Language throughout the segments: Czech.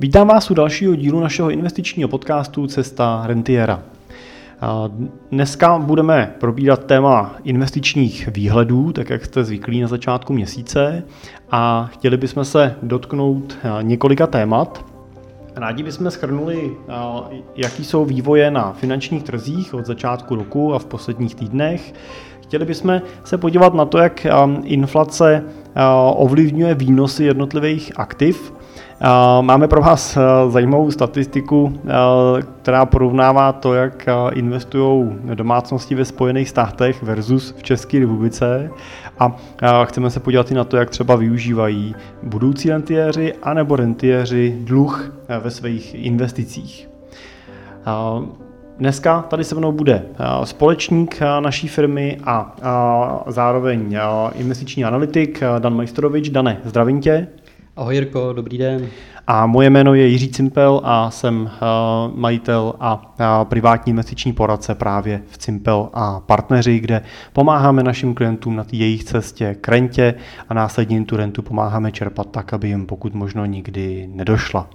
Vítám vás u dalšího dílu našeho investičního podcastu Cesta Rentiera. Dneska budeme probírat téma investičních výhledů, tak jak jste zvyklí na začátku měsíce a chtěli bychom se dotknout několika témat. Rádi bychom schrnuli, jaký jsou vývoje na finančních trzích od začátku roku a v posledních týdnech. Chtěli bychom se podívat na to, jak inflace ovlivňuje výnosy jednotlivých aktiv Máme pro vás eh, zajímavou statistiku, eh, která porovnává to, jak eh, investují domácnosti ve Spojených státech versus v České republice a chceme se podívat i na to, jak třeba využívají budoucí rentiéři anebo rentiéři dluh ve svých investicích. Dneska tady se mnou bude společník naší firmy a zároveň investiční analytik Dan Majstorovič. Dane, zdravím tě. Ahoj Jirko, dobrý den. A moje jméno je Jiří Cimpel a jsem uh, majitel a uh, privátní investiční poradce právě v Cimpel a partneři, kde pomáháme našim klientům na jejich cestě k rentě a následně tu rentu pomáháme čerpat tak, aby jim pokud možno nikdy nedošla.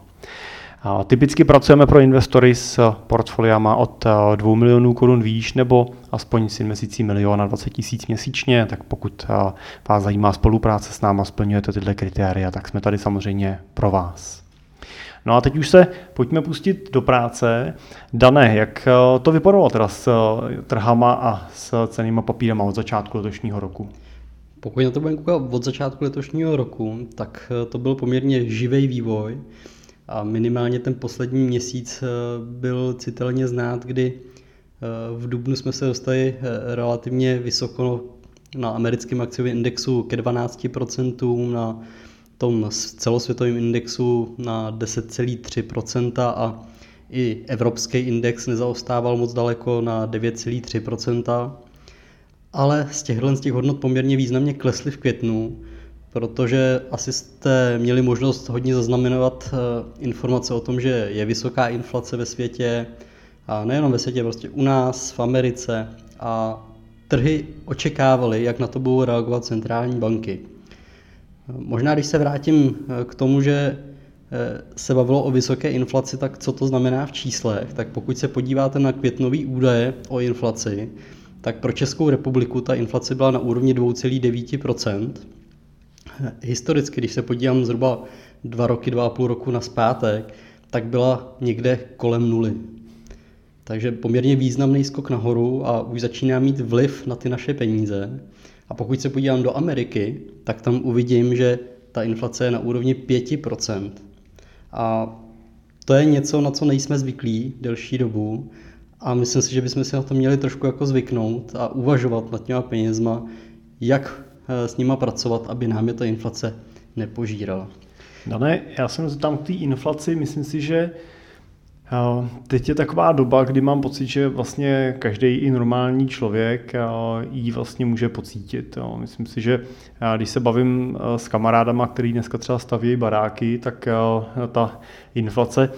Typicky pracujeme pro investory s portfoliama od 2 milionů korun výš nebo aspoň s investicí miliona 20 tisíc měsíčně, tak pokud vás zajímá spolupráce s náma, splňujete tyhle kritéria, tak jsme tady samozřejmě pro vás. No a teď už se pojďme pustit do práce. Dané, jak to vypadalo teda s trhama a s cenýma papírama od začátku letošního roku? Pokud na to budeme koukat od začátku letošního roku, tak to byl poměrně živý vývoj. A minimálně ten poslední měsíc eh, byl citelně znát, kdy eh, v Dubnu jsme se dostali eh, relativně vysoko na americkém akciovém indexu ke 12%, na tom celosvětovém indexu na 10,3% a i evropský index nezaostával moc daleko na 9,3%. Ale z těchto z těch hodnot poměrně významně klesly v květnu protože asi jste měli možnost hodně zaznamenovat eh, informace o tom, že je vysoká inflace ve světě, a nejenom ve světě, prostě u nás, v Americe a trhy očekávaly, jak na to budou reagovat centrální banky. Možná, když se vrátím eh, k tomu, že eh, se bavilo o vysoké inflaci, tak co to znamená v číslech? Tak pokud se podíváte na květnový údaje o inflaci, tak pro Českou republiku ta inflace byla na úrovni 2,9%, historicky, když se podívám zhruba dva roky, dva a půl roku na zpátek, tak byla někde kolem nuly. Takže poměrně významný skok nahoru a už začíná mít vliv na ty naše peníze. A pokud se podívám do Ameriky, tak tam uvidím, že ta inflace je na úrovni 5%. A to je něco, na co nejsme zvyklí delší dobu. A myslím si, že bychom si na to měli trošku jako zvyknout a uvažovat nad těma penězma, jak s nima pracovat, aby nám je ta inflace nepožírala. Dané, já jsem tam k té inflaci, myslím si, že eh, Teď je taková doba, kdy mám pocit, že vlastně každý i normální člověk ji vlastně může pocítit. Myslím si, že když se bavím s kamarádama, který dneska třeba staví baráky, tak ta inflace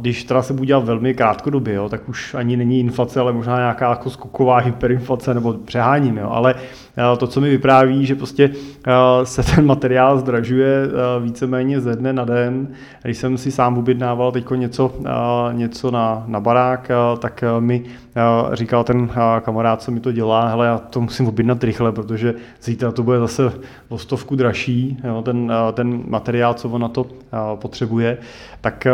když teda se bude dělat velmi krátkodobě, tak už ani není inflace, ale možná nějaká jako skoková hyperinflace, nebo přeháním, ale to, co mi vypráví, že prostě se ten materiál zdražuje víceméně ze dne na den. Když jsem si sám objednával teď něco, něco na, na barák, tak mi říkal ten kamarád, co mi to dělá, hele, já to musím objednat rychle, protože zítra to bude zase o stovku dražší, jo, ten, ten materiál, co on na to potřebuje. Tak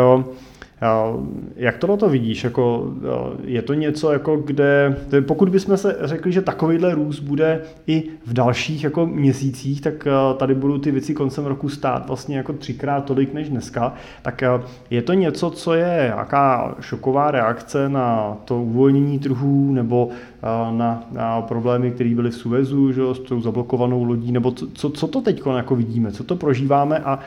jak tohle to vidíš? Jako, je to něco, jako kde, pokud bychom se řekli, že takovýhle růst bude i v dalších jako měsících, tak tady budou ty věci koncem roku stát vlastně jako třikrát tolik než dneska, tak je to něco, co je jaká šoková reakce na to uvolnění trhů nebo na, na problémy, které byly v Suezu, že, s tou zablokovanou lodí, nebo co, co, to teď jako vidíme, co to prožíváme a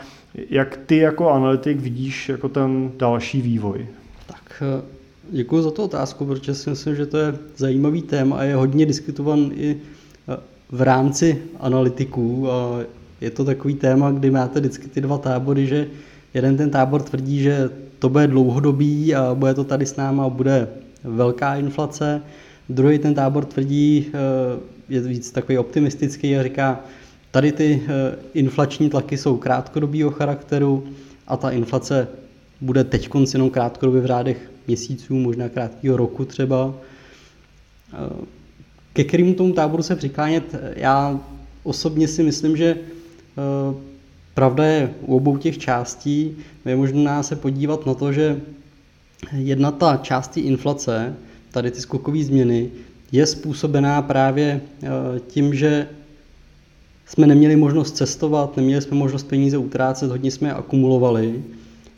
jak ty jako analytik vidíš jako ten další vývoj? Tak eh, děkuji za tu otázku, protože si myslím, že to je zajímavý téma a je hodně diskutovan i eh, v rámci analytiků. A je to takový téma, kdy máte vždycky ty dva tábory, že jeden ten tábor tvrdí, že to bude dlouhodobý a bude to tady s náma, bude velká inflace. Druhý ten tábor tvrdí, eh, je víc takový optimistický a říká, Tady ty eh, inflační tlaky jsou krátkodobého charakteru a ta inflace bude teď jenom krátkodobě v řádech měsíců, možná krátkého roku třeba. Ke kterému tomu táboru se přiklánět, já osobně si myslím, že pravda je u obou těch částí. Je možná se podívat na to, že jedna ta část inflace, tady ty skokové změny, je způsobená právě tím, že jsme neměli možnost cestovat, neměli jsme možnost peníze utrácet, hodně jsme je akumulovali.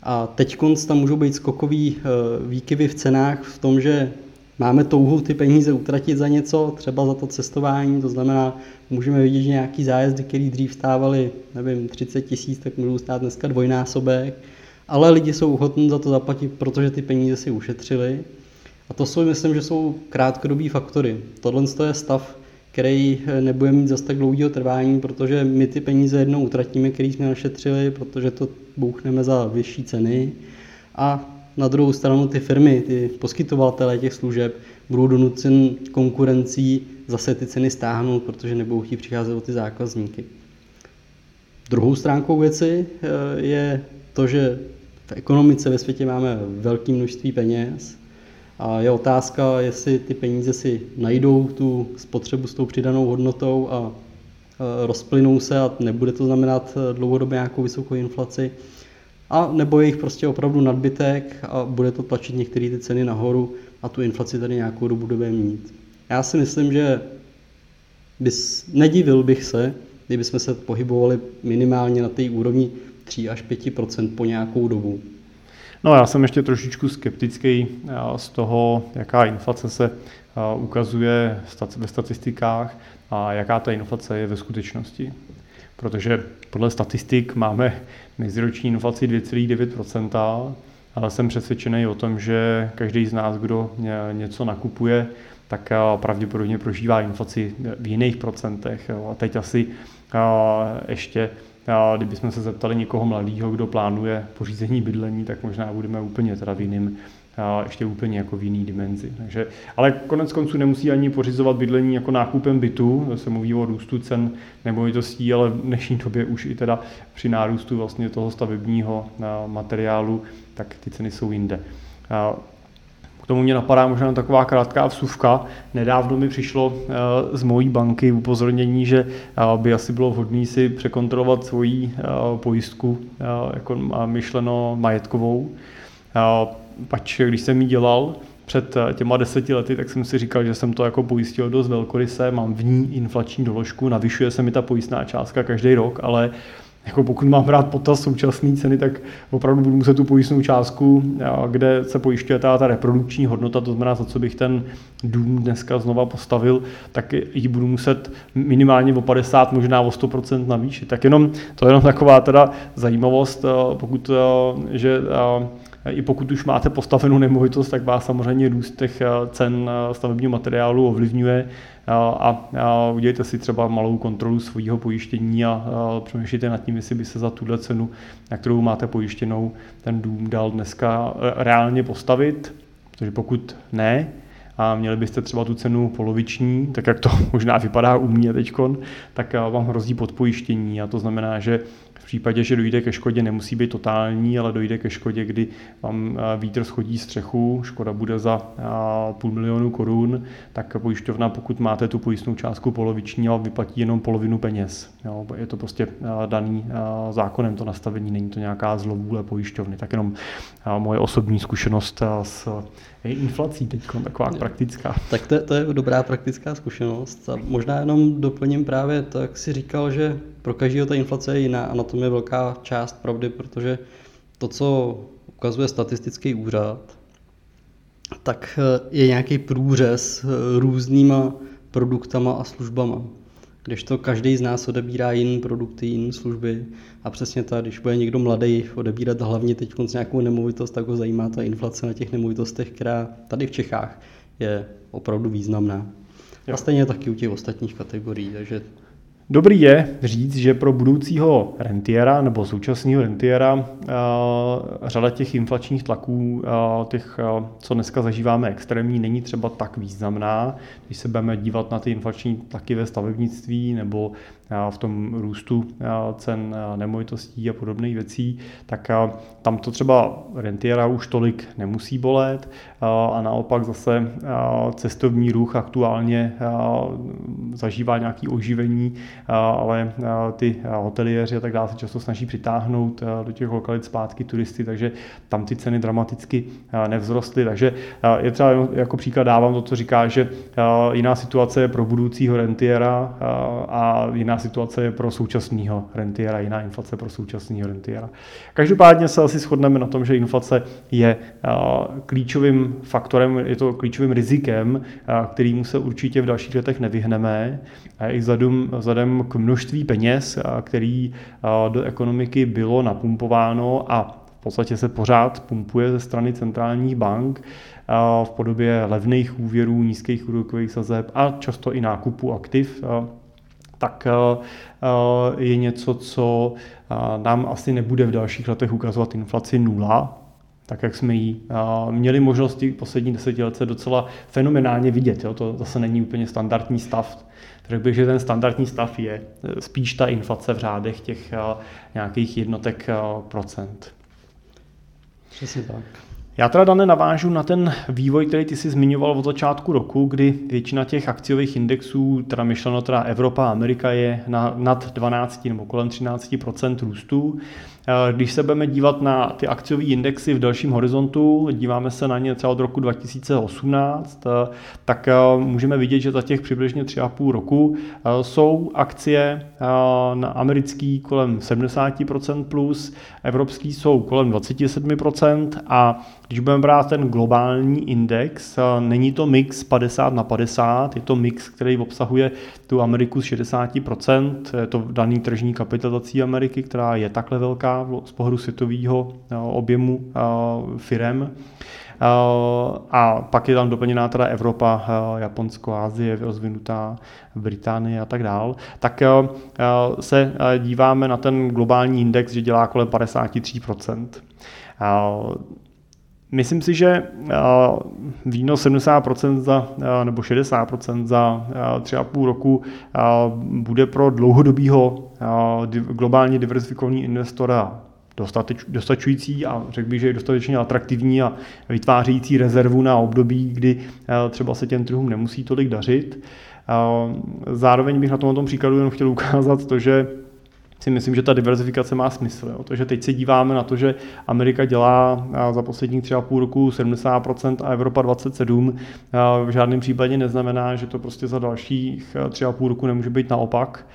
A teď tam můžou být skokový eh, výkyvy v cenách v tom, že máme touhu ty peníze utratit za něco, třeba za to cestování, to znamená, můžeme vidět, že nějaký zájezdy, který dřív stávaly, nevím, 30 tisíc, tak můžou stát dneska dvojnásobek, ale lidi jsou ochotní za to zaplatit, protože ty peníze si ušetřili. A to jsou, myslím, že jsou krátkodobý faktory. Tohle je stav, který eh, nebude mít zase tak dlouhého trvání, protože my ty peníze jednou utratíme, který jsme našetřili, protože to bouchneme za vyšší ceny. A na druhou stranu ty firmy, ty poskytovatelé těch služeb budou donucen konkurencí zase ty ceny stáhnout, protože nebudou chtít přicházet o ty zákazníky. Druhou stránkou věci eh, je to, že v ekonomice ve světě máme velké množství peněz a je otázka, jestli ty peníze si najdou tu spotřebu s tou přidanou hodnotou a rozplynou se a nebude to znamenat dlouhodobě nějakou vysokou inflaci, a nebo je jich prostě opravdu nadbytek a bude to tlačit některé ty ceny nahoru a tu inflaci tady nějakou dobu bude mít. Já si myslím, že bys, nedivil bych se, kdyby jsme se pohybovali minimálně na té úrovni 3 až 5% po nějakou dobu. No já jsem ještě trošičku skeptický eh, z toho, jaká inflace se eh, ukazuje ve statistikách a jaká ta inflace je ve skutečnosti. Protože podle statistik máme meziroční inflaci 2,9%, ale jsem přesvědčený o tom, že každý z nás, kdo něco nakupuje, tak eh, pravděpodobně prožívá inflaci v jiných procentech. A teď asi ještě a kdybychom se zeptali někoho mladého, kdo plánuje pořízení bydlení, tak možná budeme úplně teda v jiným, a ještě úplně jako v jiný dimenzi. Takže, ale konec konců nemusí ani pořizovat bydlení jako nákupem bytu, se mluví o růstu cen nemovitostí, ale v dnešní době už i teda při nárůstu vlastně toho stavebního materiálu, tak ty ceny jsou jinde tomu mě napadá možná taková krátká vsuvka. Nedávno mi přišlo eh, z mojí banky upozornění, že eh, by asi bylo vhodné si překontrolovat svoji eh, pojistku, jako myšleno majetkovou. Pač, když jsem ji dělal, před těma deseti lety, tak jsem si říkal, že jsem to jako pojistil dost velkoryse, mám v ní inflační doložku, navyšuje se mi ta pojistná částka každý rok, ale jako pokud mám brát potaz současné ceny, tak opravdu budu muset tu pojistnou částku, kde se pojišťuje ta, ta reprodukční hodnota, to znamená, za co bych ten dům dneska znova postavil, tak ji budu muset minimálně o 50, možná o 100% navýšit. Tak jenom, to je jenom taková teda zajímavost, pokud, že i pokud už máte postavenou nemovitost, tak vás samozřejmě růst těch cen stavebního materiálu ovlivňuje. A, a udělejte si třeba malou kontrolu svého pojištění a, přemýšlejte nad tím, jestli by se za tuhle cenu, na kterou máte pojištěnou, ten dům dal dneska reálně postavit, protože pokud ne, a měli byste třeba tu cenu poloviční, tak jak to možná vypadá u mě teď, tak vám hrozí podpojištění a to znamená, že v případě, že dojde ke škodě, nemusí být totální, ale dojde ke škodě, kdy vám eh, vítr schodí střechu, škoda bude za eh, půl milionu korun, tak pojišťovna, pokud máte tu pojistnou částku poloviční, ale vyplatí jenom polovinu peněz. Jo, je to prostě eh, daný zákonem to nastavení, není to nějaká zlovůle pojišťovny. Tak jenom moje osobní zkušenost s inflací teď, taková praktická. Tak to, to je dobrá praktická zkušenost. A možná jenom doplním právě to, jak si říkal, že pro každého ta inflace je jiná a na tom je velká část pravdy, protože to, co ukazuje statistický úřad, tak eh, je nějaký průřez eh, různýma produktama a službama. Kdežto každý z nás odebírá jiný produkty, jiné služby a přesně tak, když bude někdo mladý odebírat hlavně teď nějakou nemovitost, tak ho zajímá ta inflace na těch nemovitostech, která tady v Čechách je opravdu významná. Jo. A stejně taky u těch ostatních kategorií, takže Dobrý je říct, že pro budoucího rentiera nebo současného rentiera uh, řada těch inflačních tlaků, uh, těch, uh, co dneska zažíváme extrémní, není třeba tak významná. Když se budeme dívat na ty inflační tlaky ve stavebnictví nebo v tom růstu cen nemovitostí a podobných věcí, tak tam to třeba rentiera už tolik nemusí bolet a naopak zase cestovní ruch aktuálně zažívá nějaký oživení, ale ty hoteliéři a tak dále se často snaží přitáhnout do těch lokalit zpátky turisty, takže tam ty ceny dramaticky nevzrostly. Takže je třeba jako příklad dávám to, co říká, že jiná situace je pro budoucího rentiera a jiná situace je pro současného rentiera, jiná inflace pro současného rentiera. Každopádně se asi shodneme na tom, že inflace je klíčovým faktorem, je to klíčovým rizikem, kterýmu se určitě v dalších letech nevyhneme. I vzhledem, vzhledem k množství peněz, který do ekonomiky bylo napumpováno a v podstatě se pořád pumpuje ze strany centrálních bank v podobě levných úvěrů, nízkých úrokových sazeb a často i nákupu aktiv tak je něco, co nám asi nebude v dalších letech ukazovat inflaci nula, tak jak jsme ji měli možnosti poslední desetiletí docela fenomenálně vidět. Jo? To zase není úplně standardní stav. Řekl bych, že ten standardní stav je spíš ta inflace v řádech těch nějakých jednotek procent. Přesně tak. Já teda, Dane, navážu na ten vývoj, který ty si zmiňoval od začátku roku, kdy většina těch akciových indexů, teda myšleno teda Evropa a Amerika, je na, nad 12 nebo kolem 13% růstu. Eh, když se budeme dívat na ty akciové indexy v dalším horizontu, díváme se na ně třeba od roku 2018, eh, tak eh, můžeme vidět, že za těch přibližně 3,5 roku jsou akcie na americký kolem 70% plus, evropský jsou kolem 27% a když budeme brát ten globální index, není to mix 50 na 50, je to mix, který obsahuje tu Ameriku z 60%, je to daný tržní kapitalizací Ameriky, která je takhle velká z pohledu světového objemu firem. A pak je tam doplněná teda Evropa, Japonsko, Asie, rozvinutá Británie a tak dál. Tak se díváme na ten globální index, že dělá kolem 53%. Myslím si, že výnos 70% za, nebo 60% za 3,5 roku bude pro dlouhodobého globálně diverzifikovaný investora dostačující a řekl bych, že je dostatečně atraktivní a vytvářející rezervu na období, kdy třeba se těm trhům nemusí tolik dařit. Zároveň bych na tom příkladu jen chtěl ukázat to, že si myslím, že ta diverzifikace má smysl. Jo. Takže teď se díváme na to, že Amerika dělá za poslední tři a půl roku 70% a Evropa 27%. V žádném případě neznamená, že to prostě za dalších tři a půl roku nemůže být naopak.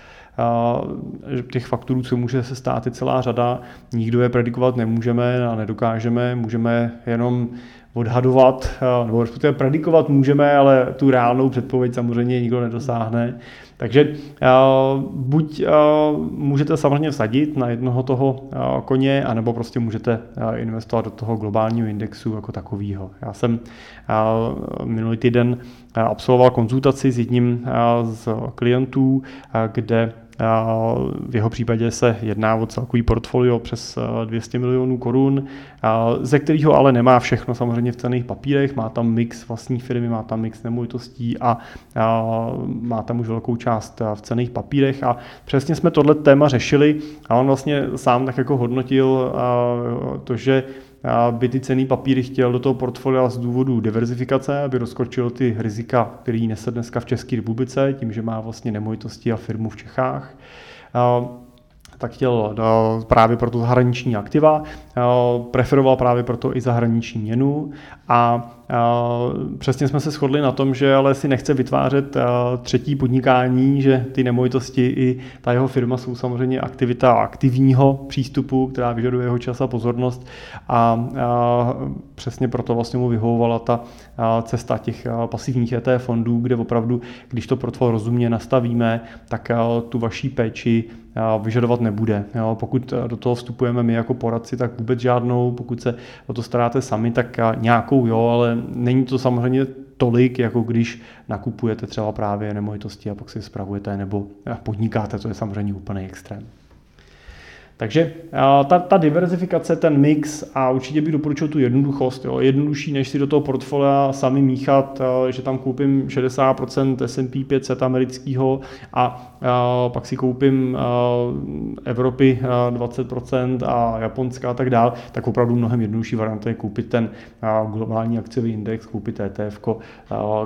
Těch faktorů, co může se stát, je celá řada. Nikdo je predikovat nemůžeme a nedokážeme. Můžeme jenom odhadovat, nebo respektive predikovat můžeme, ale tu reálnou předpověď samozřejmě nikdo nedosáhne. Takže uh, buď můžete samozřejmě vsadit na jednoho toho koně, anebo prostě můžete investovat do toho globálního indexu jako takového. Já jsem minulý týden absolvoval konzultaci s jedním z klientů, kde v jeho případě se jedná o celkový portfolio přes 200 milionů korun, ze kterého ale nemá všechno samozřejmě v cených papírech, má tam mix vlastní firmy, má tam mix nemovitostí a má tam už velkou část v cených papírech. A přesně jsme tohle téma řešili a on vlastně sám tak jako hodnotil to, že by ty cený papíry chtěl do toho portfolia z důvodu diverzifikace, aby rozkočil ty rizika, který nese dneska v České republice, tím, že má vlastně nemovitosti a firmu v Čechách tak chtěl právě pro to zahraniční aktiva, preferoval právě proto i zahraniční měnu a Přesně jsme se shodli na tom, že ale si nechce vytvářet třetí podnikání, že ty nemovitosti i ta jeho firma jsou samozřejmě aktivita aktivního přístupu, která vyžaduje jeho čas a pozornost a přesně proto vlastně mu vyhovovala ta cesta těch pasivních ET fondů, kde opravdu, když to portfolio rozumně nastavíme, tak tu vaší péči vyžadovat nebude. Pokud do toho vstupujeme my jako poradci, tak vůbec žádnou, pokud se o to staráte sami, tak nějakou jo, ale není to samozřejmě tolik, jako když nakupujete třeba právě nemovitosti a pak si je spravujete nebo podnikáte, to je samozřejmě úplný extrém. Takže ta, ta diverzifikace, ten mix a určitě bych doporučil tu jednoduchost. Jo. Jednodušší, než si do toho portfolia sami míchat, že tam koupím 60% S&P 500 amerického a pak si koupím Evropy 20% a Japonska a tak dál, tak opravdu mnohem jednodušší varianta je koupit ten globální akciový index, koupit ETF,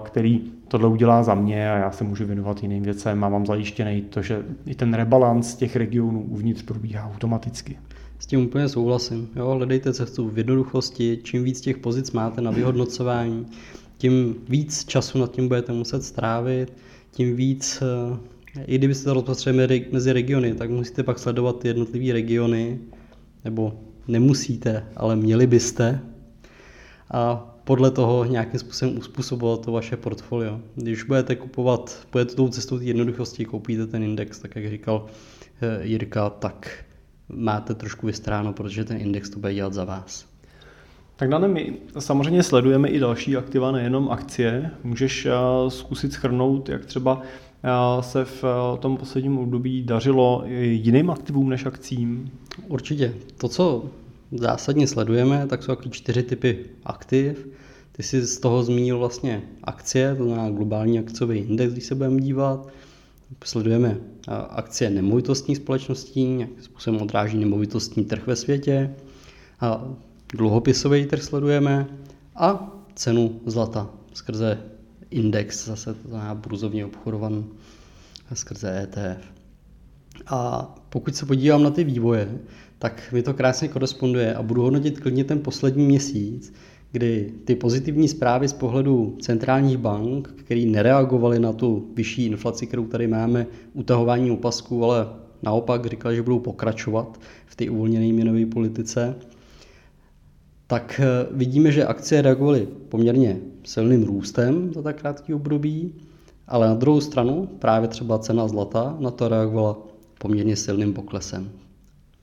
který tohle udělá za mě a já se můžu věnovat jiným věcem a mám zajištěný to, že i ten rebalans těch regionů uvnitř probíhá automaticky. S tím úplně souhlasím. Jo, hledejte cestu v jednoduchosti, čím víc těch pozic máte na vyhodnocování, tím víc času nad tím budete muset strávit, tím víc, i kdybyste to rozprostřeli mezi regiony, tak musíte pak sledovat jednotlivé regiony, nebo nemusíte, ale měli byste. A podle toho nějakým způsobem uspůsobovat to vaše portfolio. Když budete kupovat, budete tou cestou té jednoduchosti, koupíte ten index, tak jak říkal eh, Jirka, tak máte trošku vystráno, protože ten index to bude dělat za vás. Tak Dane, my samozřejmě sledujeme i další aktiva, nejenom akcie. Můžeš eh, zkusit schrnout, jak třeba se v tom posledním období dařilo jiným aktivům než akcím? Určitě. To, co zásadně sledujeme, tak jsou taky čtyři typy aktiv. Ty jsi z toho zmínil vlastně akcie, to znamená globální akciový index, když se budeme dívat. Sledujeme akcie nemovitostních společností, nějakým způsobem odráží nemovitostní trh ve světě. A dluhopisový trh sledujeme a cenu zlata skrze index, zase to znamená burzovně obchodovaný skrze ETF. A pokud se podívám na ty vývoje, tak mi to krásně koresponduje a budu hodnotit klidně ten poslední měsíc, kdy ty pozitivní zprávy z pohledu centrálních bank, které nereagovaly na tu vyšší inflaci, kterou tady máme, utahování opasků, ale naopak říkali, že budou pokračovat v té uvolněné měnové politice, tak eh, vidíme, že akcie reagovaly poměrně silným růstem za tak krátký období, ale na druhou stranu právě třeba cena zlata na to reagovala poměrně silným poklesem.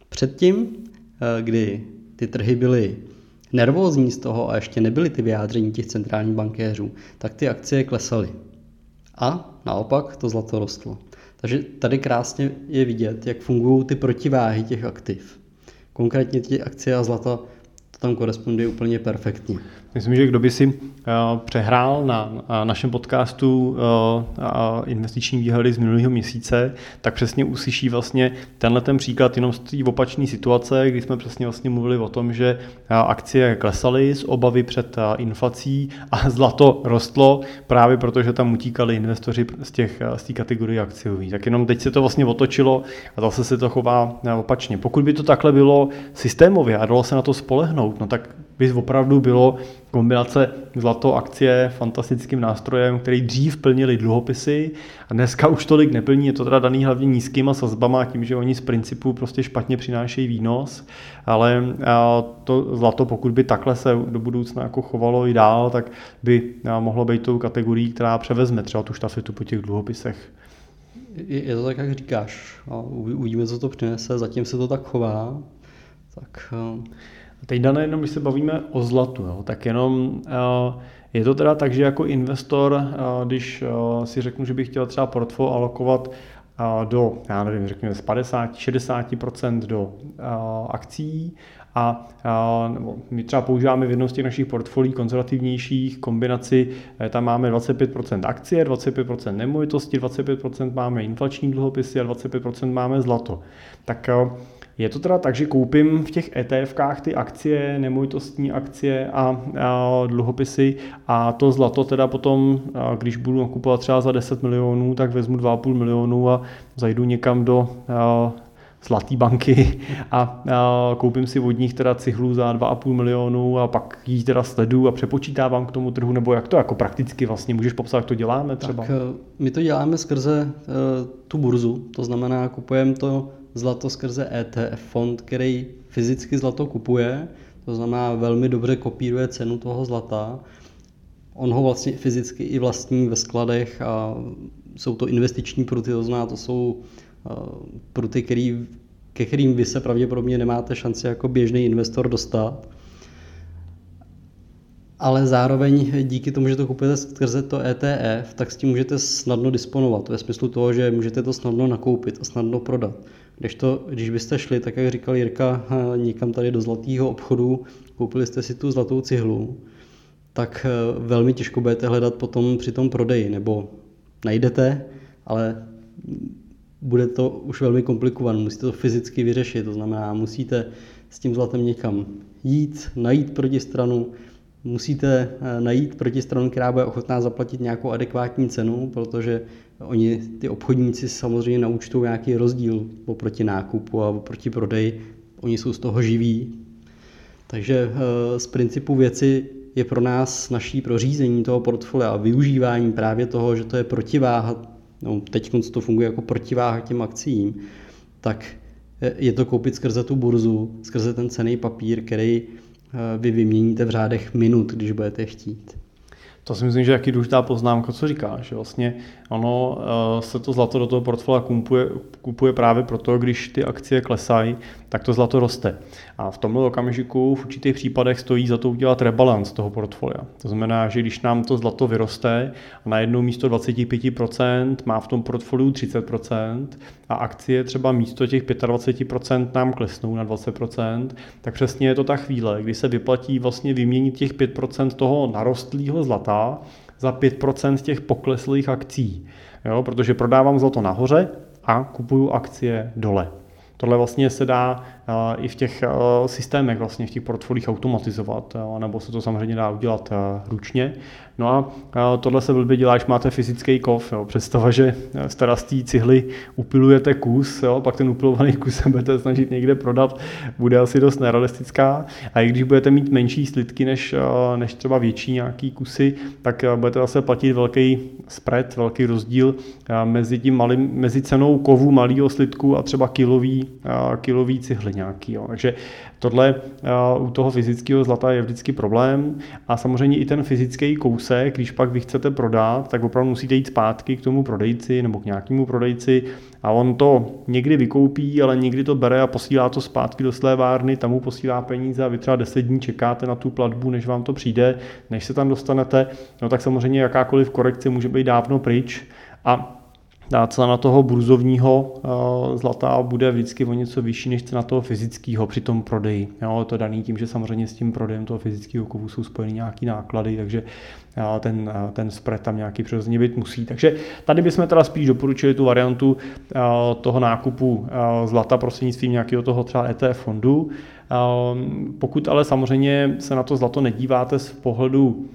Předtím, eh, kdy ty trhy byly nervózní z toho a ještě nebyly ty vyjádření těch centrálních bankéřů, tak ty akcie klesaly. A naopak to zlato rostlo. Takže tady krásně je vidět, jak fungují ty protiváhy těch aktiv. Konkrétně ty akcie a zlata to tam koresponduje úplně perfektně. Myslím, že kdo by si eh, přehrál na našem podcastu eh, investiční výhledy z minulého měsíce, tak přesně uslyší vlastně tenhle ten příklad jenom z té opačné situace, kdy jsme přesně vlastně mluvili o tom, že eh, akcie klesaly z obavy před inflací a zlato rostlo právě protože tam utíkali investoři z, těch, z té kategorie akciových. Tak jenom teď se to vlastně otočilo a zase se to chová opačně. Pokud by to takhle bylo systémově a dalo se na to spolehnout, no tak by opravdu bylo kombinace zlato akcie fantastickým nástrojem, který dřív plnili dluhopisy a dneska už tolik neplní, je to teda daný hlavně nízkýma sazbama tím, že oni z principu prostě špatně přinášejí výnos, ale to zlato, pokud by takhle se do budoucna jako chovalo i dál, tak by mohlo být tou kategorií, která převezme třeba tu štafetu po těch dluhopisech. Je to tak, jak říkáš. Uvidíme, co to přinese. Zatím se to tak chová. Tak Teď dané jenom, když se bavíme o zlatu, jo, tak jenom uh, je to teda tak, že jako investor, uh, když uh, si řeknu, že bych chtěl třeba portfolio alokovat do, já nevím, řekněme z 50-60% do akcí a, a nebo my třeba používáme v jednom z těch našich portfolií konzervativnějších kombinaci, tam máme 25% akcie, 25% nemovitosti, 25% máme inflační dluhopisy a 25% máme zlato. Tak je to teda tak, že koupím v těch ETFkách ty akcie, nemovitostní akcie a, a dluhopisy a to zlato teda potom, když budu nakupovat třeba za 10 milionů, tak vezmu 2,5 milionů a zajdu někam do a, zlatý banky a, a koupím si od nich teda cihlu za 2,5 milionů a pak ji teda sledu a přepočítávám k tomu trhu, nebo jak to jako prakticky vlastně můžeš popsat, jak to děláme třeba? Tak eh, my to děláme skrze uh, tu burzu, to znamená kupujeme to zlato skrze ETF fond, který fyzicky zlato kupuje, to znamená velmi dobře kopíruje cenu toho zlata. On ho vlastně fyzicky i vlastní ve skladech a jsou to investiční pruty, to znamená, to jsou uh, pruty, který, ke kterým vy se pravděpodobně nemáte šanci jako běžný investor dostat. Ale zároveň díky tomu, že to kupujete skrze to ETF, tak s tím můžete snadno disponovat. Ve smyslu toho, že můžete to snadno nakoupit a snadno prodat. Když, to, když byste šli, tak jak říkal Jirka, někam tady do zlatého obchodu, koupili jste si tu zlatou cihlu, tak velmi těžko budete hledat potom při tom prodeji, nebo najdete, ale bude to už velmi komplikované, musíte to fyzicky vyřešit, to znamená, musíte s tím zlatem někam jít, najít protistranu, musíte eh, najít protistranu, která bude ochotná zaplatit nějakou adekvátní cenu, protože oni, ty obchodníci samozřejmě naučtou nějaký rozdíl oproti nákupu a oproti prodeji, oni jsou z toho živí. Takže eh, z principu věci je pro nás naší pro řízení toho portfolia a využívání právě toho, že to je protiváha, no teď to funguje jako protiváha těm akcím, tak je to koupit skrze tu burzu, skrze ten cený papír, který eh, vy vyměníte v řádech minut, když budete chtít. To si myslím, že je taky důležitá poznámka, co říkáš. Vlastně ono uh, se to zlato do toho portfolia kupuje, kupuje právě proto, když ty akcie klesají, tak to zlato roste. A v tomhle okamžiku v určitých případech stojí za to udělat rebalance toho portfolia. To znamená, že když nám to zlato vyroste a na jedno místo 25% má v tom portfoliu 30% a akcie třeba místo těch 25% nám klesnou na 20%, tak přesně je to ta chvíle, kdy se vyplatí vlastně vyměnit těch 5% toho narostlého zlata za 5% těch pokleslých akcí. Jo, protože prodávám zlato nahoře a kupuju akcie dole. Tohle vlastně se dá i v těch systémech, vlastně v těch portfolích automatizovat, nebo se to samozřejmě dá udělat ručně. No a tohle se blbě dělá, když máte fyzický kov. Jo. Představa, že z cihly upilujete kus, jo, pak ten upilovaný kus se budete snažit někde prodat, bude asi dost nerealistická. A i když budete mít menší slitky než, než třeba větší nějaký kusy, tak budete zase platit velký spread, velký rozdíl mezi, tím malým, mezi cenou kovu malého slitku a třeba kilový, kilový cihly nějaký. Jo. Takže tohle u toho fyzického zlata je vždycky problém a samozřejmě i ten fyzický kousek, když pak vy chcete prodat, tak opravdu musíte jít zpátky k tomu prodejci nebo k nějakému prodejci a on to někdy vykoupí, ale někdy to bere a posílá to zpátky do slévárny, tam mu posílá peníze a vy třeba 10 dní čekáte na tu platbu, než vám to přijde, než se tam dostanete, no tak samozřejmě jakákoliv korekce může být dávno pryč a ta cena toho burzovního eh, zlata bude vždycky o něco vyšší než cena toho fyzického při tom prodeji. Jo, to daný tím, že samozřejmě s tím prodejem toho fyzického kovu jsou spojeny nějaké náklady, takže eh, ten, eh, ten spread tam nějaký přirozeně být musí. Takže tady bychom teda spíš doporučili tu variantu toho nákupu zlata prostřednictvím nějakého toho třeba ETF fondu. Pokud ale samozřejmě se na to zlato nedíváte z pohledu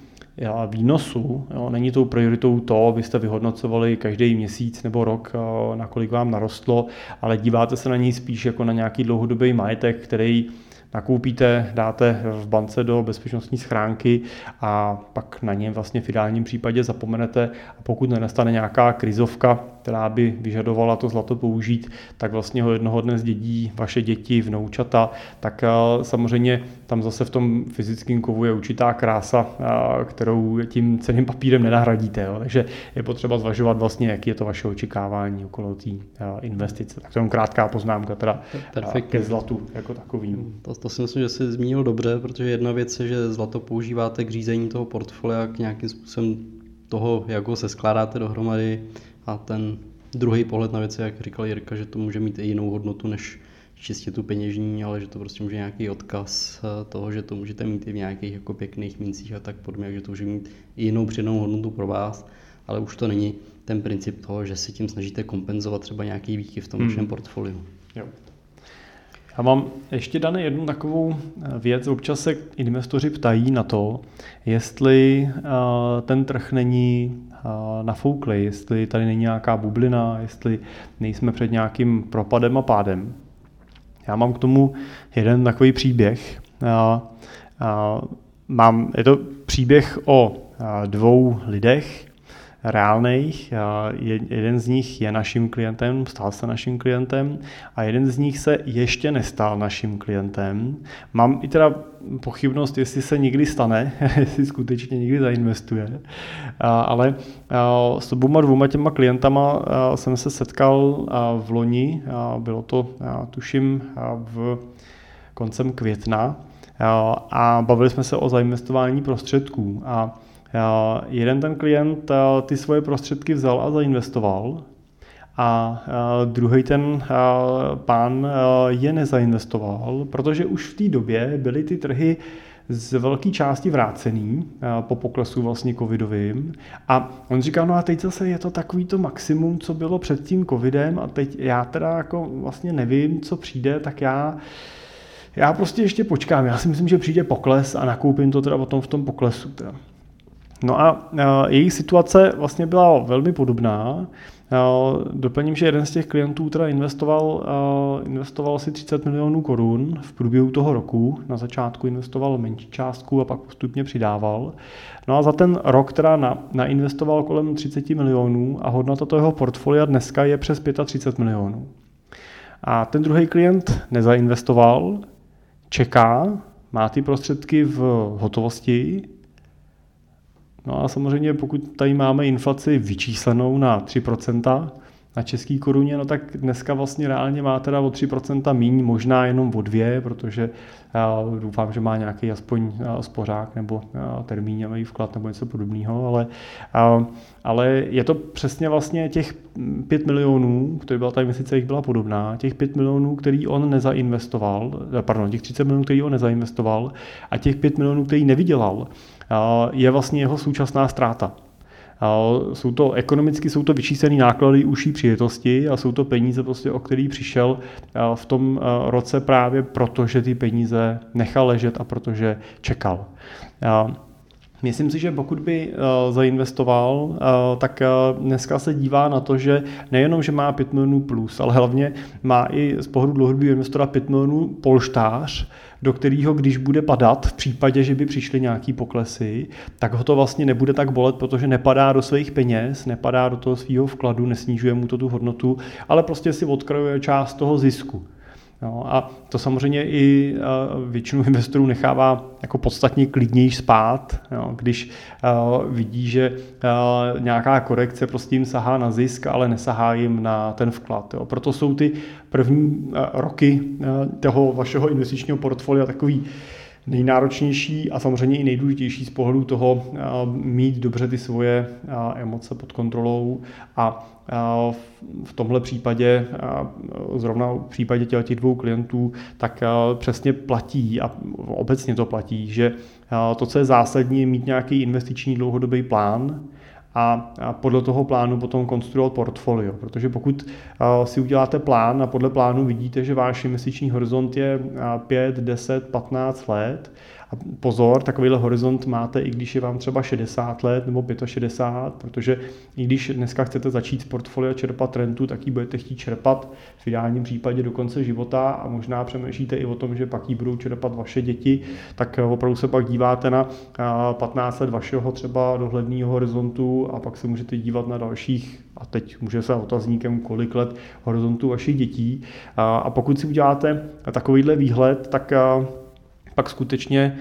výnosu. Jo. Není tou prioritou to, abyste vyhodnocovali každý měsíc nebo rok, nakolik vám narostlo, ale díváte se na něj spíš jako na nějaký dlouhodobý majetek, který nakoupíte, dáte v bance do bezpečnostní schránky a pak na něm vlastně v ideálním případě zapomenete a pokud nenastane nějaká krizovka, která by vyžadovala to zlato použít, tak vlastně ho jednoho dne zdědí vaše děti, vnoučata, tak eh, samozřejmě tam zase v tom fyzickém kovu je určitá krása, eh, kterou tím ceným papírem nenahradíte. Jo. Takže je potřeba zvažovat vlastně, jaký je to vaše očekávání okolo té eh, investice. Tak to je krátká poznámka teda Perfektně. ke zlatu jako takovým. To, to si myslím, že jsi zmínil dobře, protože jedna věc je, že zlato používáte k řízení toho portfolia, k nějakým způsobem toho, jak ho se skládáte dohromady a ten druhý pohled na věci, jak říkal Jirka, že to může mít i jinou hodnotu než čistě tu peněžní, ale že to prostě může nějaký odkaz eh, toho, že to můžete mít i v nějakých jako pěkných mincích a tak podobně, že to může mít i jinou přidanou hodnotu pro vás, ale už to není ten princip toho, že si tím snažíte kompenzovat třeba nějaký výkyv v tom hmm. vašem portfoliu. Jo. Já mám ještě dané jednu takovou eh, věc. Občas se investoři ptají na to, jestli eh, ten trh není eh, nafouklý, jestli tady není nějaká bublina, jestli nejsme před nějakým propadem a pádem. Já mám k tomu jeden takový příběh. Mám, je to příběh o dvou lidech, reálných. Jeden z nich je naším klientem, stal se naším klientem a jeden z nich se ještě nestal naším klientem. Mám i teda pochybnost, jestli se někdy stane, jestli skutečně někdy zainvestuje, ale s oboma dvouma těma klientama jsem se setkal v loni, bylo to, tuším, v koncem května a bavili jsme se o zainvestování prostředků. A Jeden ten klient ty svoje prostředky vzal a zainvestoval a druhý ten pán je nezainvestoval, protože už v té době byly ty trhy z velké části vrácený po poklesu vlastně covidovým. A on říkal, no a teď zase je to takový to maximum, co bylo před tím covidem a teď já teda jako vlastně nevím, co přijde, tak já já prostě ještě počkám. Já si myslím, že přijde pokles a nakoupím to teda potom v tom poklesu. Teda. No a jejich situace vlastně byla velmi podobná. Doplním, že jeden z těch klientů teda investoval, investoval asi 30 milionů korun v průběhu toho roku. Na začátku investoval menší částku a pak postupně přidával. No a za ten rok teda na, nainvestoval kolem 30 milionů a hodnota toho portfolia dneska je přes 35 milionů. A ten druhý klient nezainvestoval, čeká, má ty prostředky v hotovosti, No a samozřejmě pokud tady máme inflaci vyčíslenou na 3%, na český koruně, no tak dneska vlastně reálně má teda o 3% míň, možná jenom o dvě, protože já doufám, že má nějaký aspoň spořák nebo termínový vklad nebo něco podobného, ale, ale je to přesně vlastně těch 5 milionů, který byla ta investice, jich byla podobná, těch 5 milionů, který on nezainvestoval, pardon, těch 30 milionů, který on nezainvestoval a těch 5 milionů, který nevydělal, je vlastně jeho současná ztráta. Jsou to ekonomicky jsou to vyčíslené náklady užší přijetosti a jsou to peníze, prostě, o který přišel v tom roce právě proto, že ty peníze nechal ležet a protože čekal. Myslím si, že pokud by zainvestoval, tak dneska se dívá na to, že nejenom, že má 5 milionů plus, ale hlavně má i z pohledu dlouhodobého investora 5 milionů polštář, do kterého, když bude padat, v případě, že by přišly nějaký poklesy, tak ho to vlastně nebude tak bolet, protože nepadá do svých peněz, nepadá do toho svého vkladu, nesnižuje mu to tu hodnotu, ale prostě si odkrojuje část toho zisku. No, a to samozřejmě i většinu investorů nechává jako podstatně klidnější spát, jo, když vidí, že nějaká korekce prostě jim sahá na zisk, ale nesahá jim na ten vklad. Jo. Proto jsou ty první roky toho vašeho investičního portfolia takový nejnáročnější a samozřejmě i nejdůležitější z pohledu toho mít dobře ty svoje emoce pod kontrolou a v tomhle případě, zrovna v případě těch dvou klientů, tak přesně platí a obecně to platí, že to, co je zásadní, je mít nějaký investiční dlouhodobý plán, a, podle toho plánu potom konstruovat portfolio. Protože pokud si uděláte plán a podle plánu vidíte, že váš investiční horizont je 5, 10, 15 let, a pozor, takovýhle horizont máte, i když je vám třeba 60 let nebo 65, protože i když dneska chcete začít z portfolia čerpat rentu, tak ji budete chtít čerpat v ideálním případě do konce života a možná přemýšlíte i o tom, že pak ji budou čerpat vaše děti, tak opravdu se pak díváte na 15 let vašeho třeba dohledného horizontu a pak se můžete dívat na dalších a teď může se otazníkem, kolik let horizontu vašich dětí. A pokud si uděláte takovýhle výhled, tak pak skutečně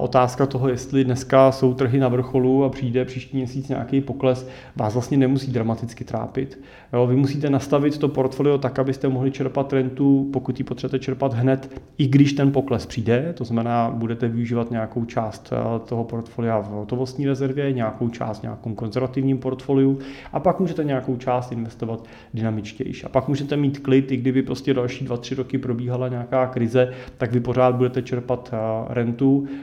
otázka toho, jestli dneska jsou trhy na vrcholu a přijde příští měsíc nějaký pokles, vás vlastně nemusí dramaticky trápit. Jo, vy musíte nastavit to portfolio tak, abyste mohli čerpat rentu, pokud ji potřebujete čerpat hned, i když ten pokles přijde, to znamená, budete využívat nějakou část toho portfolia v hotovostní rezervě, nějakou část v nějakém konzervativním portfoliu a pak můžete nějakou část investovat dynamičtější. A pak můžete mít klid, i kdyby prostě další dva, tři roky probíhala nějaká krize, tak vy pořád budete čerpat rentu, Ehm,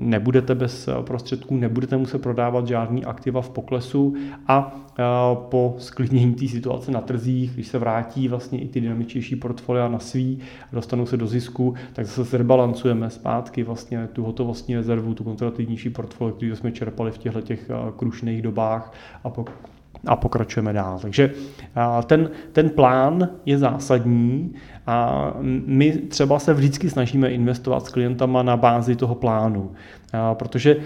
nebudete bez eh, prostředků, nebudete muset prodávat žádný aktiva v poklesu a eh, po sklidnění té situace na trzích, když se vrátí vlastně i ty dynamičtější portfolia na svý, dostanou se do zisku, tak zase zrebalancujeme zpátky vlastně tu hotovostní rezervu, tu konzervativnější portfolio, který jsme čerpali v těchto těch eh, krušných dobách a po, a pokračujeme dál. Takže ten, ten plán je zásadní a my třeba se vždycky snažíme investovat s klientama na bázi toho plánu, protože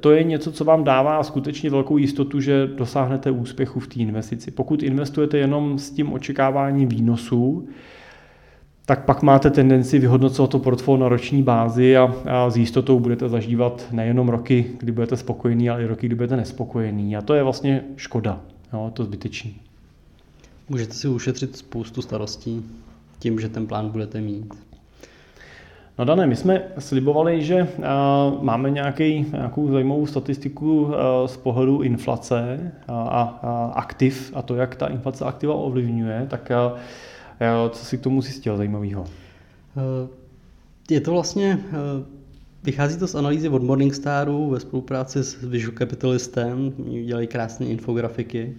to je něco, co vám dává skutečně velkou jistotu, že dosáhnete úspěchu v té investici. Pokud investujete jenom s tím očekáváním výnosů, tak pak máte tendenci vyhodnocovat to portfolio na roční bázi a, a s jistotou budete zažívat nejenom roky, kdy budete spokojení, ale i roky, kdy budete nespokojení. A to je vlastně škoda. Jo, to zbytečný. Můžete si ušetřit spoustu starostí tím, že ten plán budete mít. No Dané, my jsme slibovali, že uh, máme nějaký, nějakou zajímavou statistiku uh, z pohledu inflace a, a, a aktiv a to, jak ta inflace aktiva ovlivňuje, tak co si k tomu zjistil zajímavého? Je to vlastně, vychází to z analýzy od Morningstaru ve spolupráci s Visual Capitalistem, dělají krásné infografiky.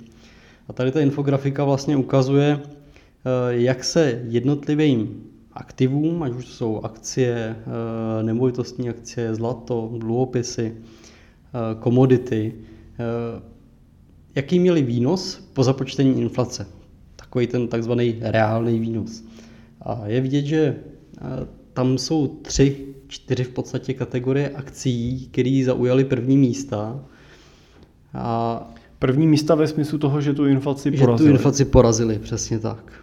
A tady ta infografika vlastně ukazuje, jak se jednotlivým aktivům, ať už jsou akcie, eh, nemovitostní akcie, zlato, dluhopisy, eh, komodity, eh, jaký měli výnos po započtení inflace. Takový ten takzvaný reálný výnos. A je vidět, že tam jsou tři, čtyři v podstatě kategorie akcí, které zaujaly první místa. A první místa ve smyslu toho, že tu inflaci porazili. Že tu inflaci porazili, přesně tak.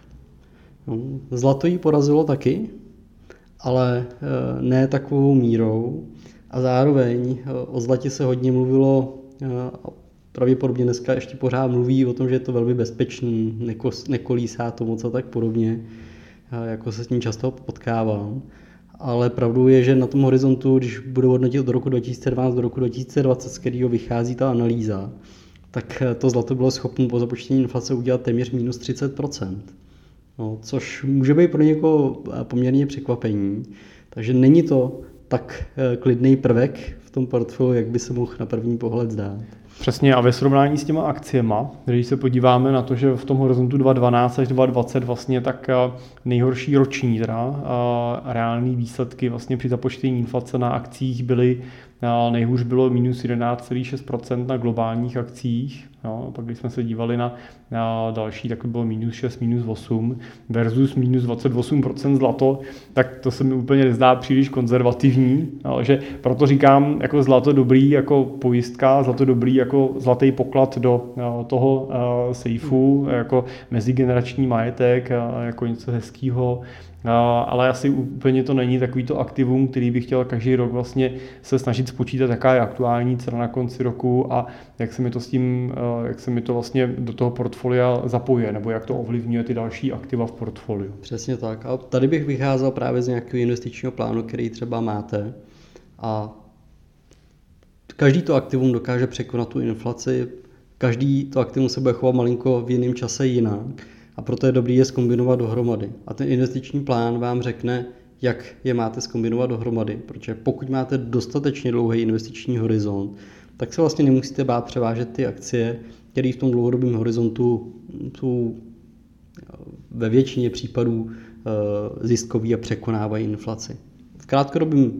No, zlato jí porazilo taky, ale eh, ne takovou mírou. A zároveň eh, o zlatě se hodně mluvilo, eh, pravděpodobně dneska ještě pořád mluví o tom, že je to velmi bezpečný, nekolísá to moc a tak podobně, jako se s tím často potkávám. Ale pravdou je, že na tom horizontu, když budu hodnotit od roku 2012 do roku 2020, z kterého vychází ta analýza, tak to zlato bylo schopné po započtení inflace udělat téměř minus 30 no, což může být pro někoho eh, poměrně překvapení. Takže není to tak eh, klidný prvek v tom portfoliu, jak by se mohl na první pohled zdát. Přesně a ve srovnání s těma akciema, když se podíváme na to, že v tom horizontu 2012 až 2020 vlastně tak eh, nejhorší roční teda, reální výsledky vlastně při započtení inflace na akcích byly nejhůř bylo minus 11,6% na globálních akcích, Jo, pak když jsme se dívali na, na další, tak to bylo minus 6, minus 8 versus minus 28% zlato, tak to se mi úplně nezdá příliš konzervativní, jo, že proto říkám jako zlato dobrý jako pojistka, zlato dobrý jako zlatý poklad do jo, toho uh, sejfu, jako mezigenerační majetek, uh, jako něco hezkého, ale asi úplně to není takový to aktivum, který bych chtěl každý rok vlastně se snažit spočítat, jaká je aktuální cena na konci roku a jak se mi to s tím, jak se mi to vlastně do toho portfolia zapojuje, nebo jak to ovlivňuje ty další aktiva v portfoliu. Přesně tak. A tady bych vycházel právě z nějakého investičního plánu, který třeba máte a každý to aktivum dokáže překonat tu inflaci, každý to aktivum se bude chovat malinko v jiném čase jinak a proto je dobrý je skombinovat dohromady. A ten investiční plán vám řekne, jak je máte skombinovat dohromady, protože pokud máte dostatečně dlouhý investiční horizont, tak se vlastně nemusíte bát převážet ty akcie, které v tom dlouhodobém horizontu jsou eh, ve většině případů eh, ziskový a překonávají inflaci. V krátkodobém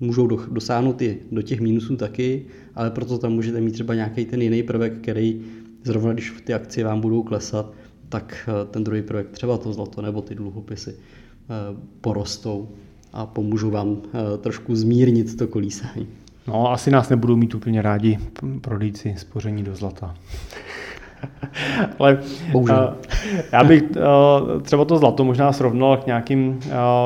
můžou dosáhnout i do těch mínusů taky, ale proto tam můžete mít třeba nějaký ten jiný prvek, který zrovna když ty akcie vám budou klesat, tak eh, ten druhý projekt, třeba to zlato nebo ty dluhopisy, eh, porostou a pomůžou vám eh, trošku zmírnit to kolísání. No, asi nás nebudou mít úplně rádi prodejci spoření do zlata. Ale Bohužel. já bych třeba to zlato možná srovnal k nějakým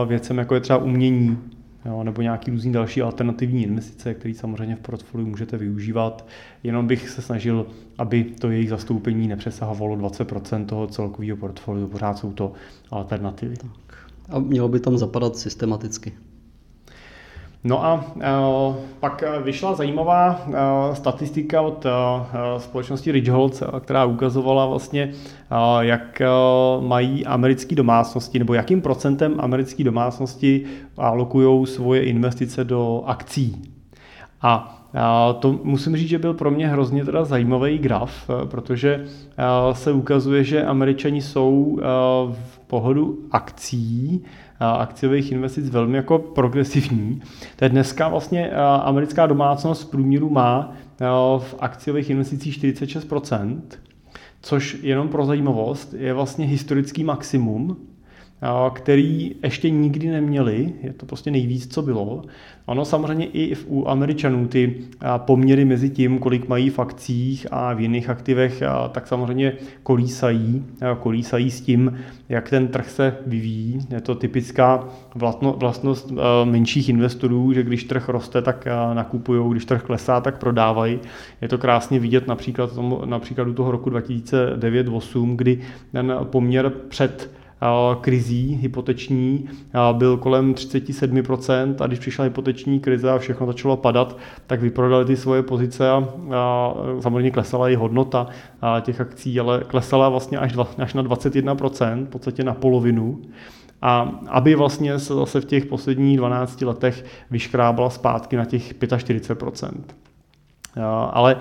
věcem, jako je třeba umění, jo, nebo nějaký různý další alternativní investice, které samozřejmě v portfoliu můžete využívat. Jenom bych se snažil, aby to jejich zastoupení nepřesahovalo 20% toho celkového portfoliu. Pořád jsou to alternativy. A mělo by tam zapadat systematicky. No a uh, pak vyšla zajímavá uh, statistika od společnosti Ridgeholz, která ukazovala vlastně, jak mají americké domácnosti, nebo jakým procentem americké domácnosti alokují svoje investice do akcí. A to musím říct, že byl pro mě hrozně teda zajímavý graf, protože se ukazuje, že američani jsou v pohodu akcí akciových investic velmi jako progresivní. Tak dneska vlastně americká domácnost v průměru má v akciových investicích 46%, což jenom pro zajímavost je vlastně historický maximum který ještě nikdy neměli, je to prostě nejvíc, co bylo. Ono samozřejmě i u Američanů ty poměry mezi tím, kolik mají v akcích a v jiných aktivech, tak samozřejmě kolísají, kolísají s tím, jak ten trh se vyvíjí. Je to typická vlastnost menších investorů, že když trh roste, tak nakupují, když trh klesá, tak prodávají. Je to krásně vidět například, například u toho roku 2009-2008, kdy ten poměr před krizí hypoteční byl kolem 37% a když přišla hypoteční krize a všechno začalo padat, tak vyprodali ty svoje pozice a, samozřejmě klesala i hodnota těch akcí, ale klesala vlastně až, až na 21%, v podstatě na polovinu. A aby vlastně se zase v těch posledních 12 letech vyškrábala zpátky na těch 45%. Ale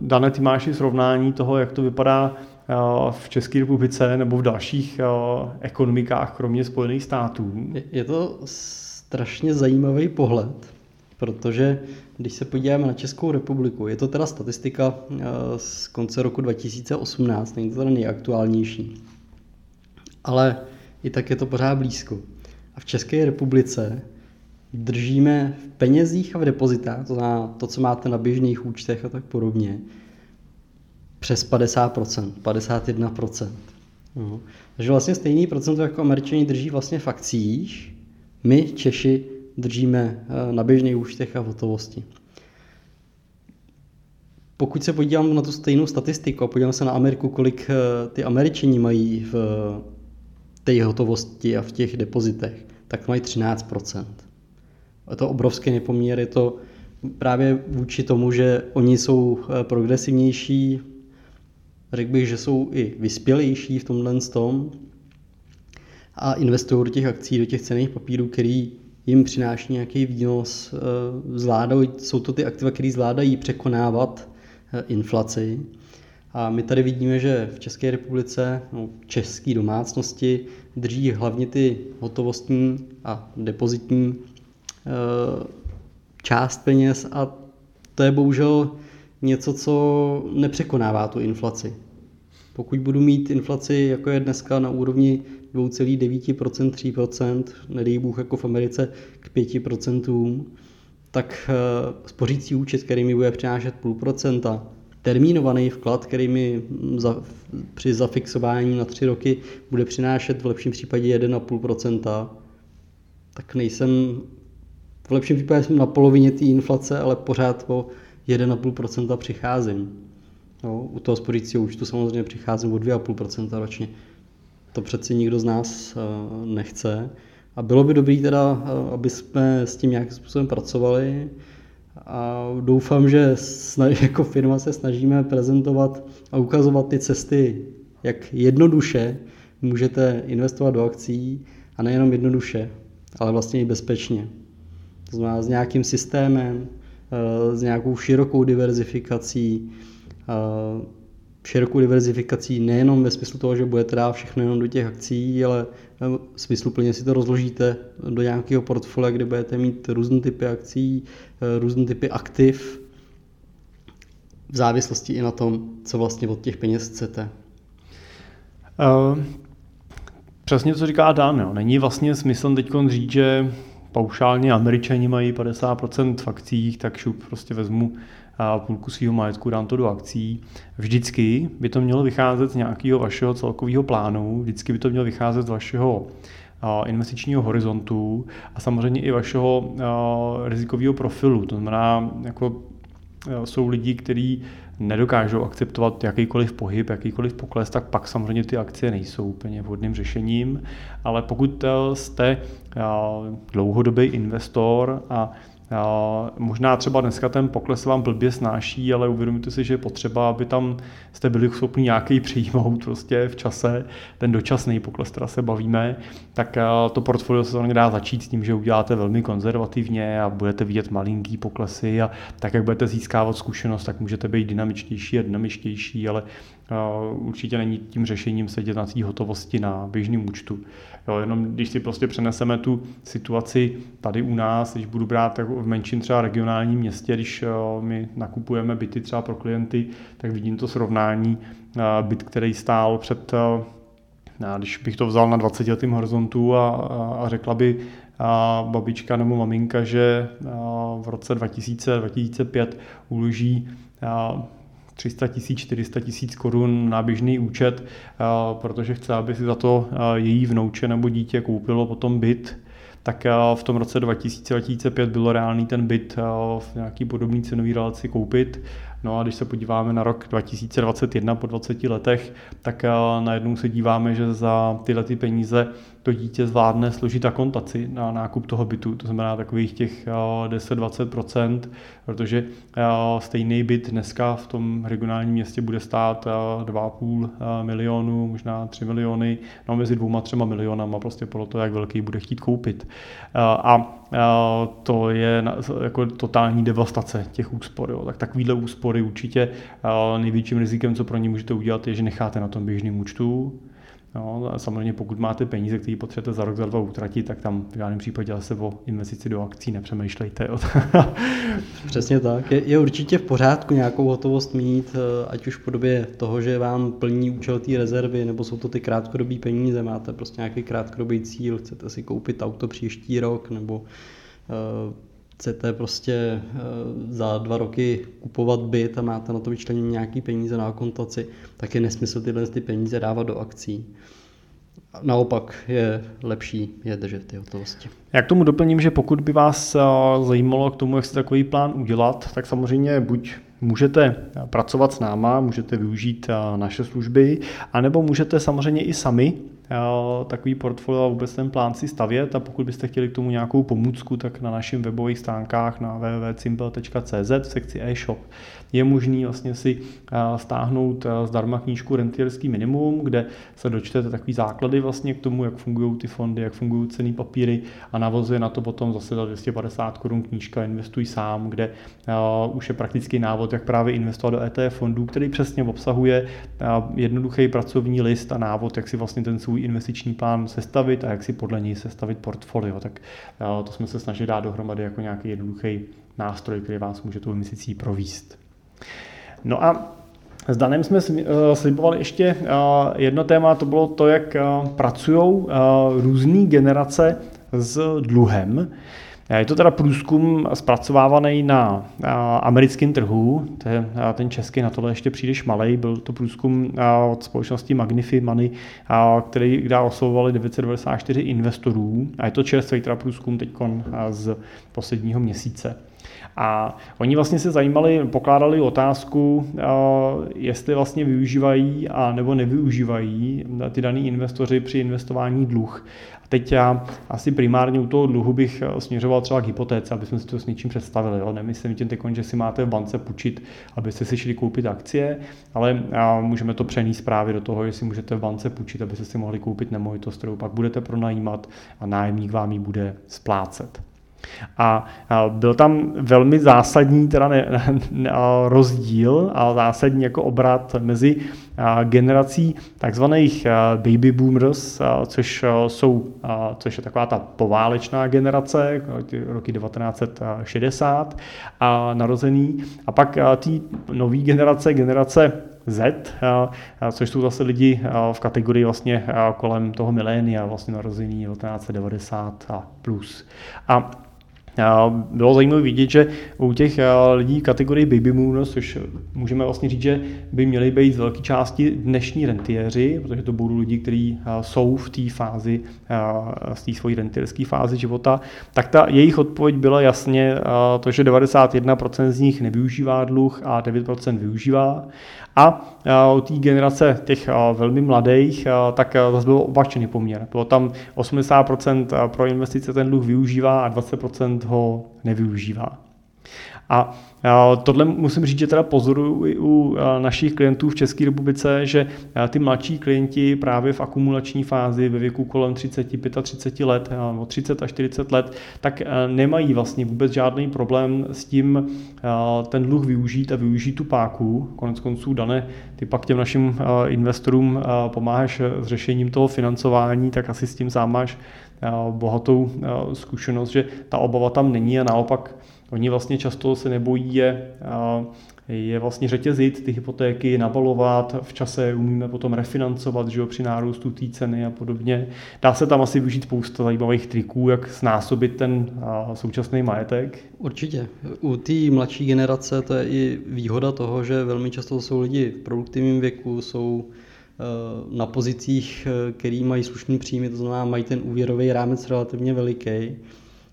dané ty máš i srovnání toho, jak to vypadá v České republice nebo v dalších ekonomikách, kromě Spojených států. Je to strašně zajímavý pohled, protože když se podíváme na Českou republiku, je to teda statistika z konce roku 2018, není to teda nejaktuálnější, ale i tak je to pořád blízko. A v České republice držíme v penězích a v depozitách, to znamená to, co máte na běžných účtech a tak podobně, přes 50%, 51%. No. Takže vlastně stejný procento jako američani drží vlastně v akcích, my Češi držíme eh, na běžných účtech a v hotovosti. Pokud se podívám na tu stejnou statistiku a podívám se na Ameriku, kolik eh, ty američani mají v té hotovosti a v těch depozitech, tak mají 13%. Je to obrovský nepoměr, je to právě vůči tomu, že oni jsou eh, progresivnější, řekl bych, že jsou i vyspělejší v tomhle tom a investují do těch akcí, do těch cených papírů, který jim přináší nějaký výnos, eh, zvládají, jsou to ty aktiva, které zvládají překonávat eh, inflaci. A my tady vidíme, že v České republice, no, české domácnosti drží hlavně ty hotovostní a depozitní e, část peněz a to je bohužel něco, co nepřekonává tu inflaci. Pokud budu mít inflaci, jako je dneska na úrovni 2,9%, 3%, nedej Bůh jako v Americe k 5%, tak e, spořící účet, který mi bude přinášet půl procenta, termínovaný vklad, který mi za, při zafixování na tři roky bude přinášet v lepším případě 1,5%, tak nejsem, v lepším případě jsem na polovině té inflace, ale pořád o 1,5% přicházím. No, u toho spořícího účtu samozřejmě přicházím o 2,5% ročně. To přeci nikdo z nás uh, nechce. A bylo by dobré teda, uh, aby jsme s tím nějakým způsobem pracovali, a doufám, že jako firma se snažíme prezentovat a ukazovat ty cesty, jak jednoduše můžete investovat do akcí a nejenom jednoduše, ale vlastně i bezpečně. To znamená s nějakým systémem, eh, s nějakou širokou diverzifikací, eh, širokou diverzifikací nejenom ve smyslu toho, že budete dát všechno jenom do těch akcí, ale smysluplně si to rozložíte do nějakého portfolia, kde budete mít různé typy akcí, různé typy aktiv, v závislosti i na tom, co vlastně od těch peněz chcete. Uh, přesně co říká Dan. Jo. Není vlastně smysl teď říct, že paušálně američani mají 50% v akcích, tak šup prostě vezmu půlku svého majetku, dám to do akcí. Vždycky by to mělo vycházet z nějakého vašeho celkového plánu, vždycky by to mělo vycházet z vašeho investičního horizontu a samozřejmě i vašeho rizikového profilu. To znamená, jako jsou lidi, kteří nedokážou akceptovat jakýkoliv pohyb, jakýkoliv pokles, tak pak samozřejmě ty akcie nejsou úplně vhodným řešením. Ale pokud jste dlouhodobý investor a Možná třeba dneska ten pokles vám blbě snáší, ale uvědomíte si, že je potřeba, aby tam jste byli schopni nějaký přijmout prostě v čase, ten dočasný pokles, teda se bavíme, tak to portfolio se samozřejmě dá začít s tím, že uděláte velmi konzervativně a budete vidět malinký poklesy. A tak, jak budete získávat zkušenost, tak můžete být dynamičtější a dynamičtější, ale určitě není tím řešením sedět na té hotovosti na běžném účtu. Jo, jenom když si prostě přeneseme tu situaci tady u nás, když budu brát jako v menším třeba regionálním městě, když my nakupujeme byty třeba pro klienty, tak vidím to srovnání. Byt, který stál před když bych to vzal na 20 letým horizontu a, a řekla by a babička nebo maminka, že v roce 2000-2005 uloží 300 tisíc, 400 tisíc korun na běžný účet, eh, protože chce, aby si za to eh, její vnouče nebo dítě koupilo potom byt, tak eh, v tom roce 2000-2005 bylo reálný ten byt v nějaký podobný cenový relaci koupit. No a když se podíváme na rok 2021 po 20 letech, tak najednou se díváme, že za tyhle ty peníze to dítě zvládne složit akontaci na nákup toho bytu, to znamená takových těch 10-20%, protože stejný byt dneska v tom regionálním městě bude stát 2,5 milionu, možná 3 miliony, no mezi dvouma třema milionama, prostě podle toho, jak velký bude chtít koupit. A to je jako totální devastace těch úspor. Jo. Tak takovýhle úspory určitě největším rizikem, co pro ně můžete udělat, je, že necháte na tom běžném účtu, No, a samozřejmě pokud máte peníze, které potřebujete za rok, za dva utratit, tak tam v žádném případě se o investici do akcí nepřemýšlejte. Jo. Přesně tak. Je, je určitě v pořádku nějakou hotovost mít, eh, ať už v podobě toho, že vám plní účel té rezervy, nebo jsou to ty krátkodobé peníze, máte prostě nějaký krátkodobý cíl, chcete si koupit auto příští rok, nebo uh, chcete prostě eh, za dva roky kupovat byt a máte na to vyčlenění nějaký peníze na akontaci, tak je nesmysl tyhle ty peníze dávat do akcí. Naopak je lepší je držet ty hotovosti. Já k tomu doplním, že pokud by vás eh, zajímalo k tomu, jak se takový plán udělat, tak samozřejmě buď můžete pracovat s náma, můžete využít eh, naše služby, anebo můžete samozřejmě i sami takový portfolio a vůbec ten plán si stavět. A pokud byste chtěli k tomu nějakou pomůcku, tak na našich webových stránkách na www.simple.cz v sekci e-shop je možný vlastně si stáhnout zdarma knížku Rentierský minimum, kde se dočtete takový základy vlastně k tomu, jak fungují ty fondy, jak fungují cený papíry a navozuje na to potom zase za 250 korun knížka Investuj sám, kde už je praktický návod, jak právě investovat do ETF fondů, který přesně obsahuje jednoduchý pracovní list a návod, jak si vlastně ten svůj investiční plán sestavit a jak si podle něj sestavit portfolio. Tak to jsme se snažili dát dohromady jako nějaký jednoduchý nástroj, který vás může tou investicí províst. No a s Danem jsme eh, slibovali ještě eh, jedno téma, to bylo to, jak eh, pracují různé generace s dluhem. Je to teda průzkum zpracovávaný na americkém trhu, ten český na tohle ještě příliš malý, byl to průzkum od společnosti Magnify Money, který kde oslovovali 994 investorů a je to čerstvý teda průzkum teď z posledního měsíce. A oni vlastně se zajímali, pokládali otázku, jestli vlastně využívají a nebo nevyužívají ty daný investoři při investování dluh. A teď já asi primárně u toho dluhu bych směřoval třeba k hypotéce, aby si to s něčím představili. Jo. Nemyslím tím teď, že si máte v bance půjčit, abyste si šli koupit akcie, ale můžeme to přenést právě do toho, jestli můžete v bance půjčit, abyste si mohli koupit nemovitost, kterou pak budete pronajímat a nájemník vám ji bude splácet. A byl tam velmi zásadní teda ne, ne, rozdíl a zásadní jako obrat mezi generací takzvaných baby boomers, což jsou, což je taková ta poválečná generace, roky 1960 a narozený, a pak ty nové generace, generace Z, což jsou zase lidi v kategorii vlastně kolem toho milénia, vlastně narození 1990 a plus. A bylo zajímavé vidět, že u těch lidí kategorie baby boomers, což můžeme vlastně říct, že by měli být z velké části dnešní rentiéři, protože to budou lidi, kteří jsou v té fázi, z té svojí rentierské fázi života, tak ta jejich odpověď byla jasně to, že 91% z nich nevyužívá dluh a 9% využívá. A u té generace těch velmi mladých, tak zase byl opačný poměr. Bylo tam 80% pro investice ten dluh využívá a 20% ho nevyužívá. A tohle musím říct, že teda pozoruju i u našich klientů v České republice, že ty mladší klienti právě v akumulační fázi ve věku kolem 30, 35 let, od 30 až 40 let, tak nemají vlastně vůbec žádný problém s tím ten dluh využít a využít tu páku. Konec konců, dané, ty pak těm našim investorům pomáháš s řešením toho financování, tak asi s tím sám máš bohatou zkušenost, že ta obava tam není a naopak Oni vlastně často se nebojí je, je vlastně řetězit ty hypotéky, nabalovat, v čase umíme potom refinancovat že jo, při nárůstu té ceny a podobně. Dá se tam asi využít spousta zajímavých triků, jak znásobit ten současný majetek. Určitě. U té mladší generace to je i výhoda toho, že velmi často jsou lidi v produktivním věku, jsou e, na pozicích, e, který mají slušný příjmy, to znamená mají ten úvěrový rámec relativně veliký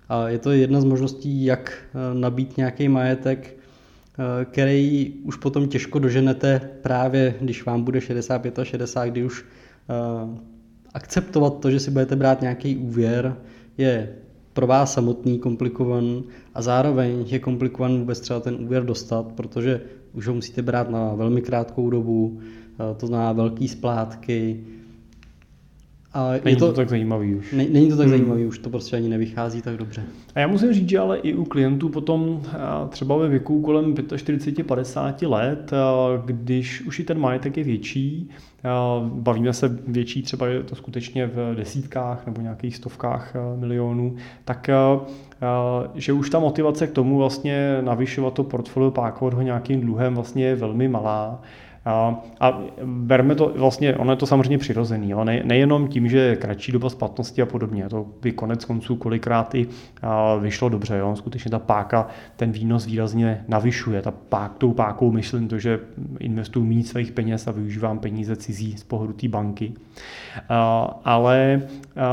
a je to jedna z možností, jak eh, nabít nějaký majetek který už potom těžko doženete právě, když vám bude 65 a 60, kdy už akceptovat to, že si budete brát nějaký úvěr, je pro vás samotný komplikovaný a zároveň je komplikovaný vůbec třeba ten úvěr dostat, protože už ho musíte brát na velmi krátkou dobu, eh, to znamená velký splátky. A není to, to tak zajímavý už. Ne, není to tak hmm. zajímavý, už to prostě ani nevychází tak dobře. A já musím říct, že ale i u klientů potom třeba ve věku kolem 45-50 let, když už i ten majetek je větší, bavíme se větší, třeba je to skutečně v desítkách nebo nějakých stovkách milionů, tak že už ta motivace k tomu vlastně navyšovat to portfolio, pákovat ho nějakým dluhem vlastně je velmi malá. A, a berme to, vlastně, ono je to samozřejmě přirozený, jo? Ne, nejenom tím, že je kratší doba splatnosti a podobně, to by konec konců kolikrát i a, vyšlo dobře, jo? skutečně ta páka ten výnos výrazně navyšuje, ta pák, tou pákou myslím to, že investuju méně svých peněz a využívám peníze cizí z pohledu té banky, a, ale a,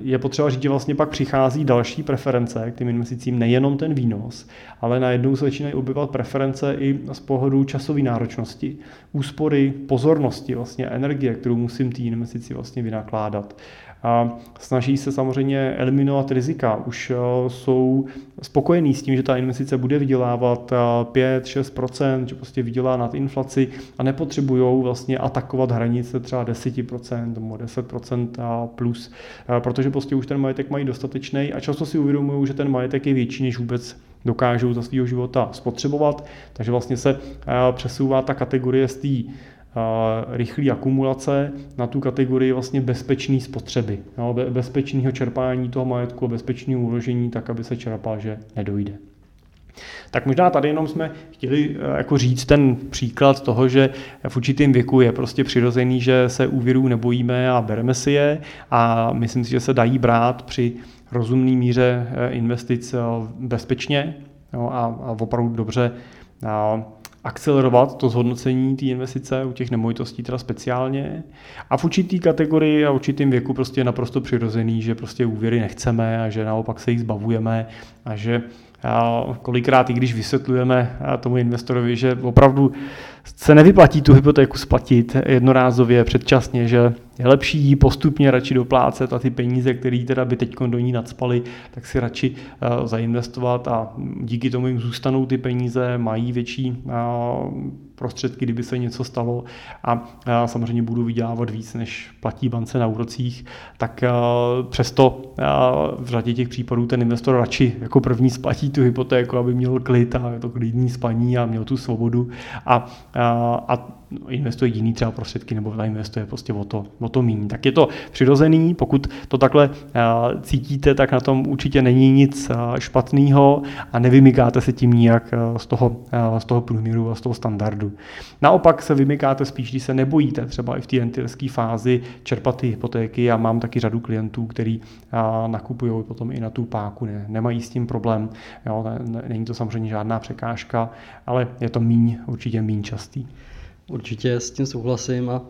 je potřeba říct, že vlastně pak přichází další preference k těm investicím, nejenom ten výnos, ale najednou se začínají objevovat preference i z pohledu časové náročnosti úspory pozornosti, vlastně energie, kterou musím té investici vlastně vynakládat. A snaží se samozřejmě eliminovat rizika. Už eh, jsou spokojení s tím, že ta investice bude vydělávat 5-6%, eh, že prostě vydělá nad inflaci a nepotřebují vlastně atakovat hranice třeba 10% nebo 10% plus, eh, protože prostě už ten majetek mají dostatečný a často si uvědomují, že ten majetek je větší, než vůbec dokážou za svého života spotřebovat, takže vlastně se eh, přesouvá ta kategorie z té eh, rychlé akumulace na tu kategorii vlastně bezpečné spotřeby, no, bezpečného čerpání toho majetku, bezpečného uložení, tak, aby se čerpal, že nedojde. Tak možná tady jenom jsme chtěli eh, jako říct ten příklad toho, že v určitém věku je prostě přirozený, že se úvěrů nebojíme a bereme si je a myslím si, že se dají brát při rozumné míře eh, investic eh, bezpečně jo, a, a opravdu dobře a, akcelerovat to zhodnocení té investice u těch nemovitostí teda speciálně. A v určitý kategorii a určitým věku prostě je naprosto přirozený, že prostě úvěry nechceme a že naopak se jich zbavujeme a že a kolikrát, i když vysvětlujeme tomu investorovi, že opravdu se nevyplatí tu hypotéku splatit jednorázově, předčasně, že je lepší postupně radši doplácet a ty peníze, které teda by teď do ní nadspaly, tak si radši uh, zainvestovat a díky tomu jim zůstanou ty peníze, mají větší uh, prostředky, kdyby se něco stalo. A uh, samozřejmě budu vydělávat víc, než platí bance na úrocích, tak přesto v řadě těch případů ten investor radši jako první splatí tu hypotéku, aby měl klid a to klidný spaní a měl tu svobodu. A, a, a investuje jiný třeba prostředky nebo investuje prostě o to, o to míň. Tak je to přirozený, pokud to takhle eh, cítíte, tak na tom určitě není nic eh, špatného a nevymykáte se tím nijak eh, z toho, z toho průměru a z toho standardu. Naopak se vymykáte spíš, když se nebojíte třeba i v té rentierské fázi čerpat ty hypotéky. a mám taky řadu klientů, kteří nakupují potom i na tu páku, ne, nemají s tím problém. Jo, ne, není to samozřejmě žádná překážka, ale je to míň, určitě míň častý. Určitě s tím souhlasím a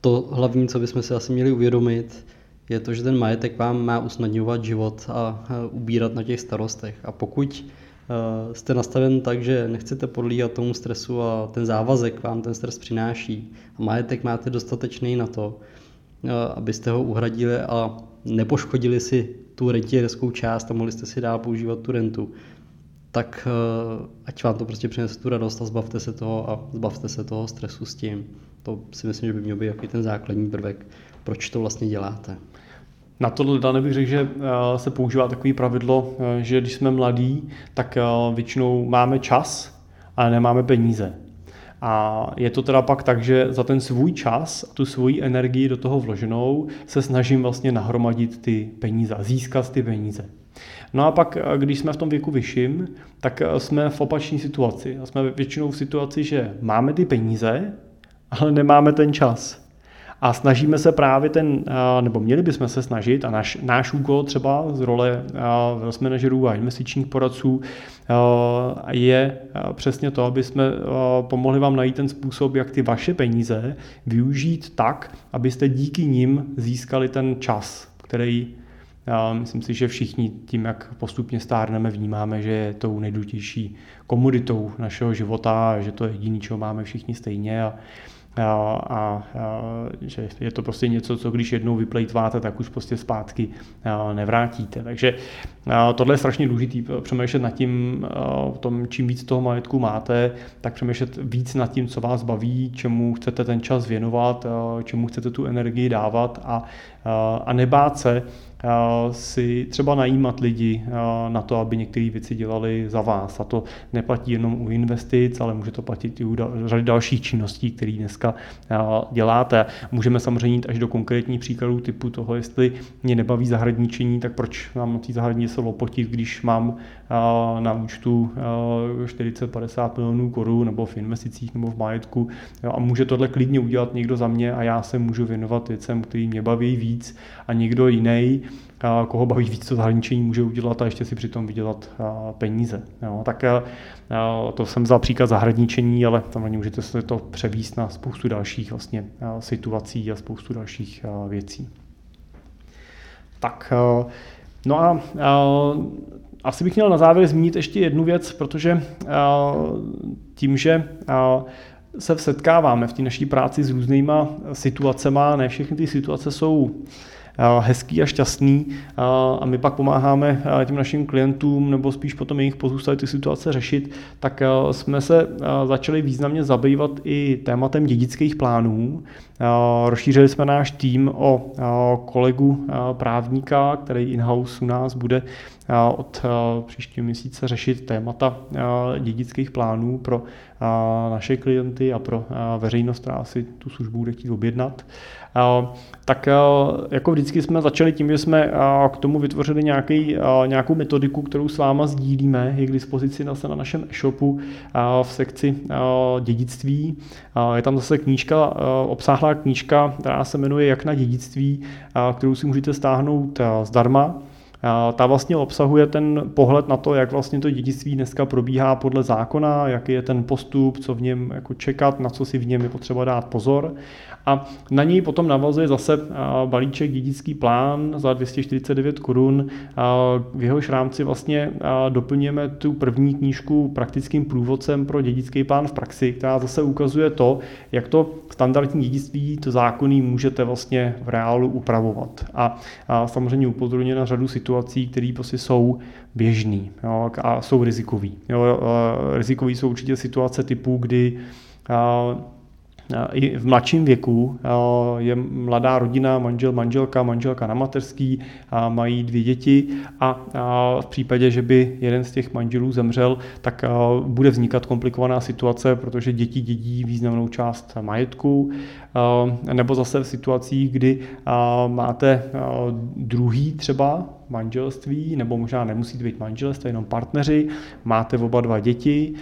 to hlavní, co bychom si asi měli uvědomit, je to, že ten majetek vám má usnadňovat život a ubírat na těch starostech. A pokud e, jste nastaven tak, že nechcete podlíhat tomu stresu a ten závazek vám ten stres přináší a majetek máte dostatečný na to, e, abyste ho uhradili a nepoškodili si tu rentierskou část a mohli jste si dál používat tu rentu, tak eh, ať vám to prostě přinese tu radost a zbavte se toho a zbavte se toho stresu s tím. To si myslím, že by měl být jaký ten základní prvek, proč to vlastně děláte. Na tohle Dane bych řekl, že eh, se používá takový pravidlo, eh, že když jsme mladí, tak většinou máme čas, ale nemáme peníze. A je to teda pak tak, že za ten svůj čas tu svoji energii do toho vloženou se snažím vlastně nahromadit ty peníze, získat ty peníze. No a pak, eh, když jsme v tom věku vyšším, tak eh, jsme v opačné situaci. A jsme většinou v situaci, že máme ty peníze, ale nemáme ten čas. A snažíme se právě ten, eh, nebo měli bychom se snažit, a náš, náš úkol třeba z role wealth managerů a investičních poradců je přesně to, aby jsme pomohli vám najít ten způsob, jak ty vaše peníze využít tak, abyste díky nim získali ten čas, který myslím si, že všichni tím, jak postupně stárneme, vnímáme, že je tou nejdůležitější komoditou našeho života, že to je jediný, čeho máme všichni stejně a, a, a, že je to prostě něco, co když jednou vyplejtváte, tak už prostě zpátky nevrátíte. Takže tohle je strašně důležité přemýšlet nad tím, tom, čím víc toho majetku máte, tak přemýšlet víc nad tím, co vás baví, čemu chcete ten čas věnovat, čemu chcete tu energii dávat a, a nebát se si třeba najímat lidi na to, aby některé věci dělali za vás. A to neplatí jenom u investic, ale může to platit i u řady dalších činností, které dneska děláte. Můžeme samozřejmě jít až do konkrétních příkladů typu toho, jestli mě nebaví zahradničení, tak proč mám na té zahradně se lopotit, když mám na účtu 40-50 milionů korun nebo v investicích nebo v majetku a může tohle klidně udělat někdo za mě a já se můžu věnovat věcem, který mě baví víc a někdo jiný koho baví víc to zahraničení, může udělat a ještě si přitom vydělat peníze. Jo, tak to jsem za příklad zahradničení, ale tam můžete se to převíst na spoustu dalších vlastně situací a spoustu dalších věcí. Tak, no a asi bych měl na závěr zmínit ještě jednu věc, protože tím, že se setkáváme v té naší práci s různýma situacemi, ne všechny ty situace jsou hezký a šťastný a my pak pomáháme těm našim klientům nebo spíš potom jejich pozůstali ty situace řešit, tak jsme se začali významně zabývat i tématem dědických plánů. Rozšířili jsme náš tým o kolegu právníka, který in-house u nás bude od příštího měsíce řešit témata dědických plánů pro naše klienty a pro veřejnost, která si tu službu bude chtít objednat. Tak jako vždycky jsme začali tím, že jsme k tomu vytvořili nějaký, nějakou metodiku, kterou s váma sdílíme, je k dispozici na, na našem e-shopu v sekci dědictví. Je tam zase knížka, obsáhlá knížka, která se jmenuje Jak na dědictví, kterou si můžete stáhnout zdarma. Ta vlastně obsahuje ten pohled na to, jak vlastně to dědictví dneska probíhá podle zákona, jaký je ten postup, co v něm jako čekat, na co si v něm je potřeba dát pozor. A na něj potom navazuje zase balíček dědický plán za 249 korun. V jehož rámci vlastně doplňujeme tu první knížku praktickým průvodcem pro dědický plán v praxi, která zase ukazuje to, jak to standardní dědictví, to zákonný můžete vlastně v reálu upravovat. A, samozřejmě upozorňuje na řadu situací, které prostě jsou běžný jo, a jsou rizikový. Jo, rizikový jsou určitě situace typu, kdy i v mladším věku je mladá rodina, manžel, manželka, manželka na mateřský, mají dvě děti. A v případě, že by jeden z těch manželů zemřel, tak bude vznikat komplikovaná situace, protože děti dědí významnou část majetku, nebo zase v situacích, kdy máte druhý třeba manželství, nebo možná nemusíte být manželství, jenom partneři, máte oba dva děti,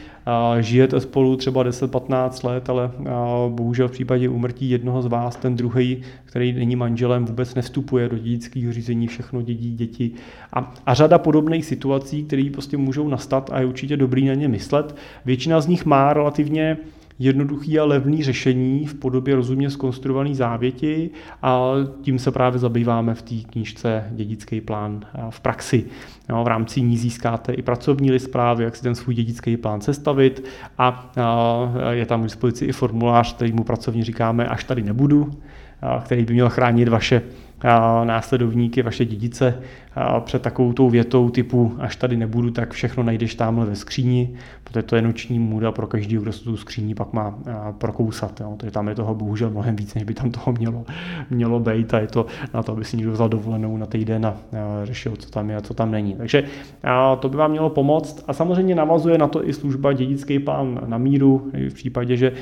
žijete spolu třeba 10-15 let, ale bohužel v případě umrtí jednoho z vás, ten druhý, který není manželem, vůbec nevstupuje do dědického řízení, všechno dědí děti. A, a řada podobných situací, které prostě můžou nastat a je určitě dobrý na ně myslet. Většina z nich má relativně jednoduchý a levný řešení v podobě rozumně skonstruované závěti a tím se právě zabýváme v té knížce Dědický plán v praxi. Jo, v rámci ní získáte i pracovní list právě, jak si ten svůj dědický plán sestavit a je tam k dispozici i formulář, který mu pracovně říkáme, až tady nebudu, který by měl chránit vaše následovníky, vaše dědice před takovou tou větou typu až tady nebudu, tak všechno najdeš tamhle ve skříni, protože to je noční můda pro každý, kdo se tu skříni pak má prokousat. Jo. Takže tam je toho bohužel mnohem víc, než by tam toho mělo, mělo být a je to na to, aby si někdo vzal dovolenou na týden a řešil, co tam je a co tam není. Takže to by vám mělo pomoct a samozřejmě navazuje na to i služba dědický plán na míru, v případě, že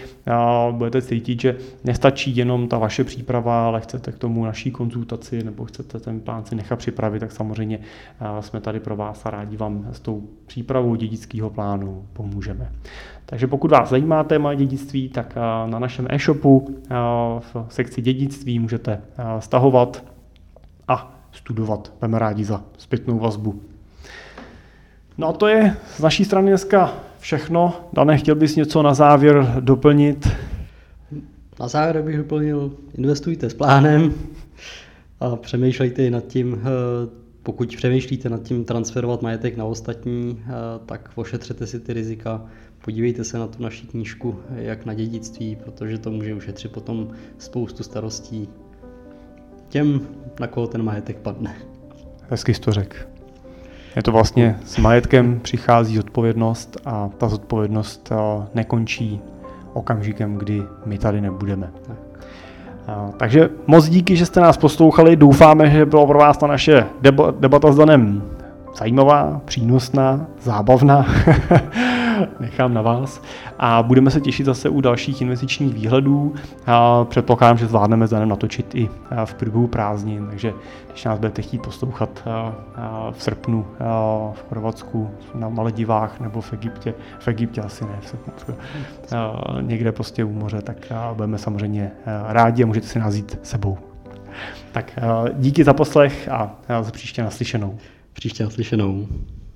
budete cítit, že nestačí jenom ta vaše příprava, ale chcete k tomu naší konzultaci nebo chcete ten plán si nechat připravit, tak samozřejmě jsme tady pro vás a rádi vám s tou přípravou dědického plánu pomůžeme. Takže pokud vás zajímá téma dědictví, tak na našem e-shopu v sekci dědictví můžete stahovat a studovat. Budeme rádi za zpětnou vazbu. No a to je z naší strany dneska všechno. Dane, chtěl bys něco na závěr doplnit? Na závěr bych doplnil, investujte s plánem a přemýšlejte nad tím, pokud přemýšlíte nad tím transferovat majetek na ostatní, tak ošetřete si ty rizika, podívejte se na tu naši knížku, jak na dědictví, protože to může ušetřit potom spoustu starostí těm, na koho ten majetek padne. Hezky jsi to řekl. Je to vlastně s majetkem přichází zodpovědnost a ta zodpovědnost nekončí okamžikem, kdy my tady nebudeme. Tak. Takže moc díky, že jste nás poslouchali. Doufáme, že bylo pro vás ta naše debata s Danem zajímavá, přínosná, zábavná. Nechám na vás. A budeme se těšit zase u dalších investičních výhledů. A předpokládám, že zvládneme za natočit i v průběhu prázdnin, takže když nás budete chtít poslouchat v srpnu v Chorvatsku, na Maledivách nebo v Egyptě, v Egyptě asi ne, v srpnu, někde prostě u moře, tak budeme samozřejmě rádi a můžete si nás jít sebou. Tak díky za poslech a za příště naslyšenou. Příště naslyšenou.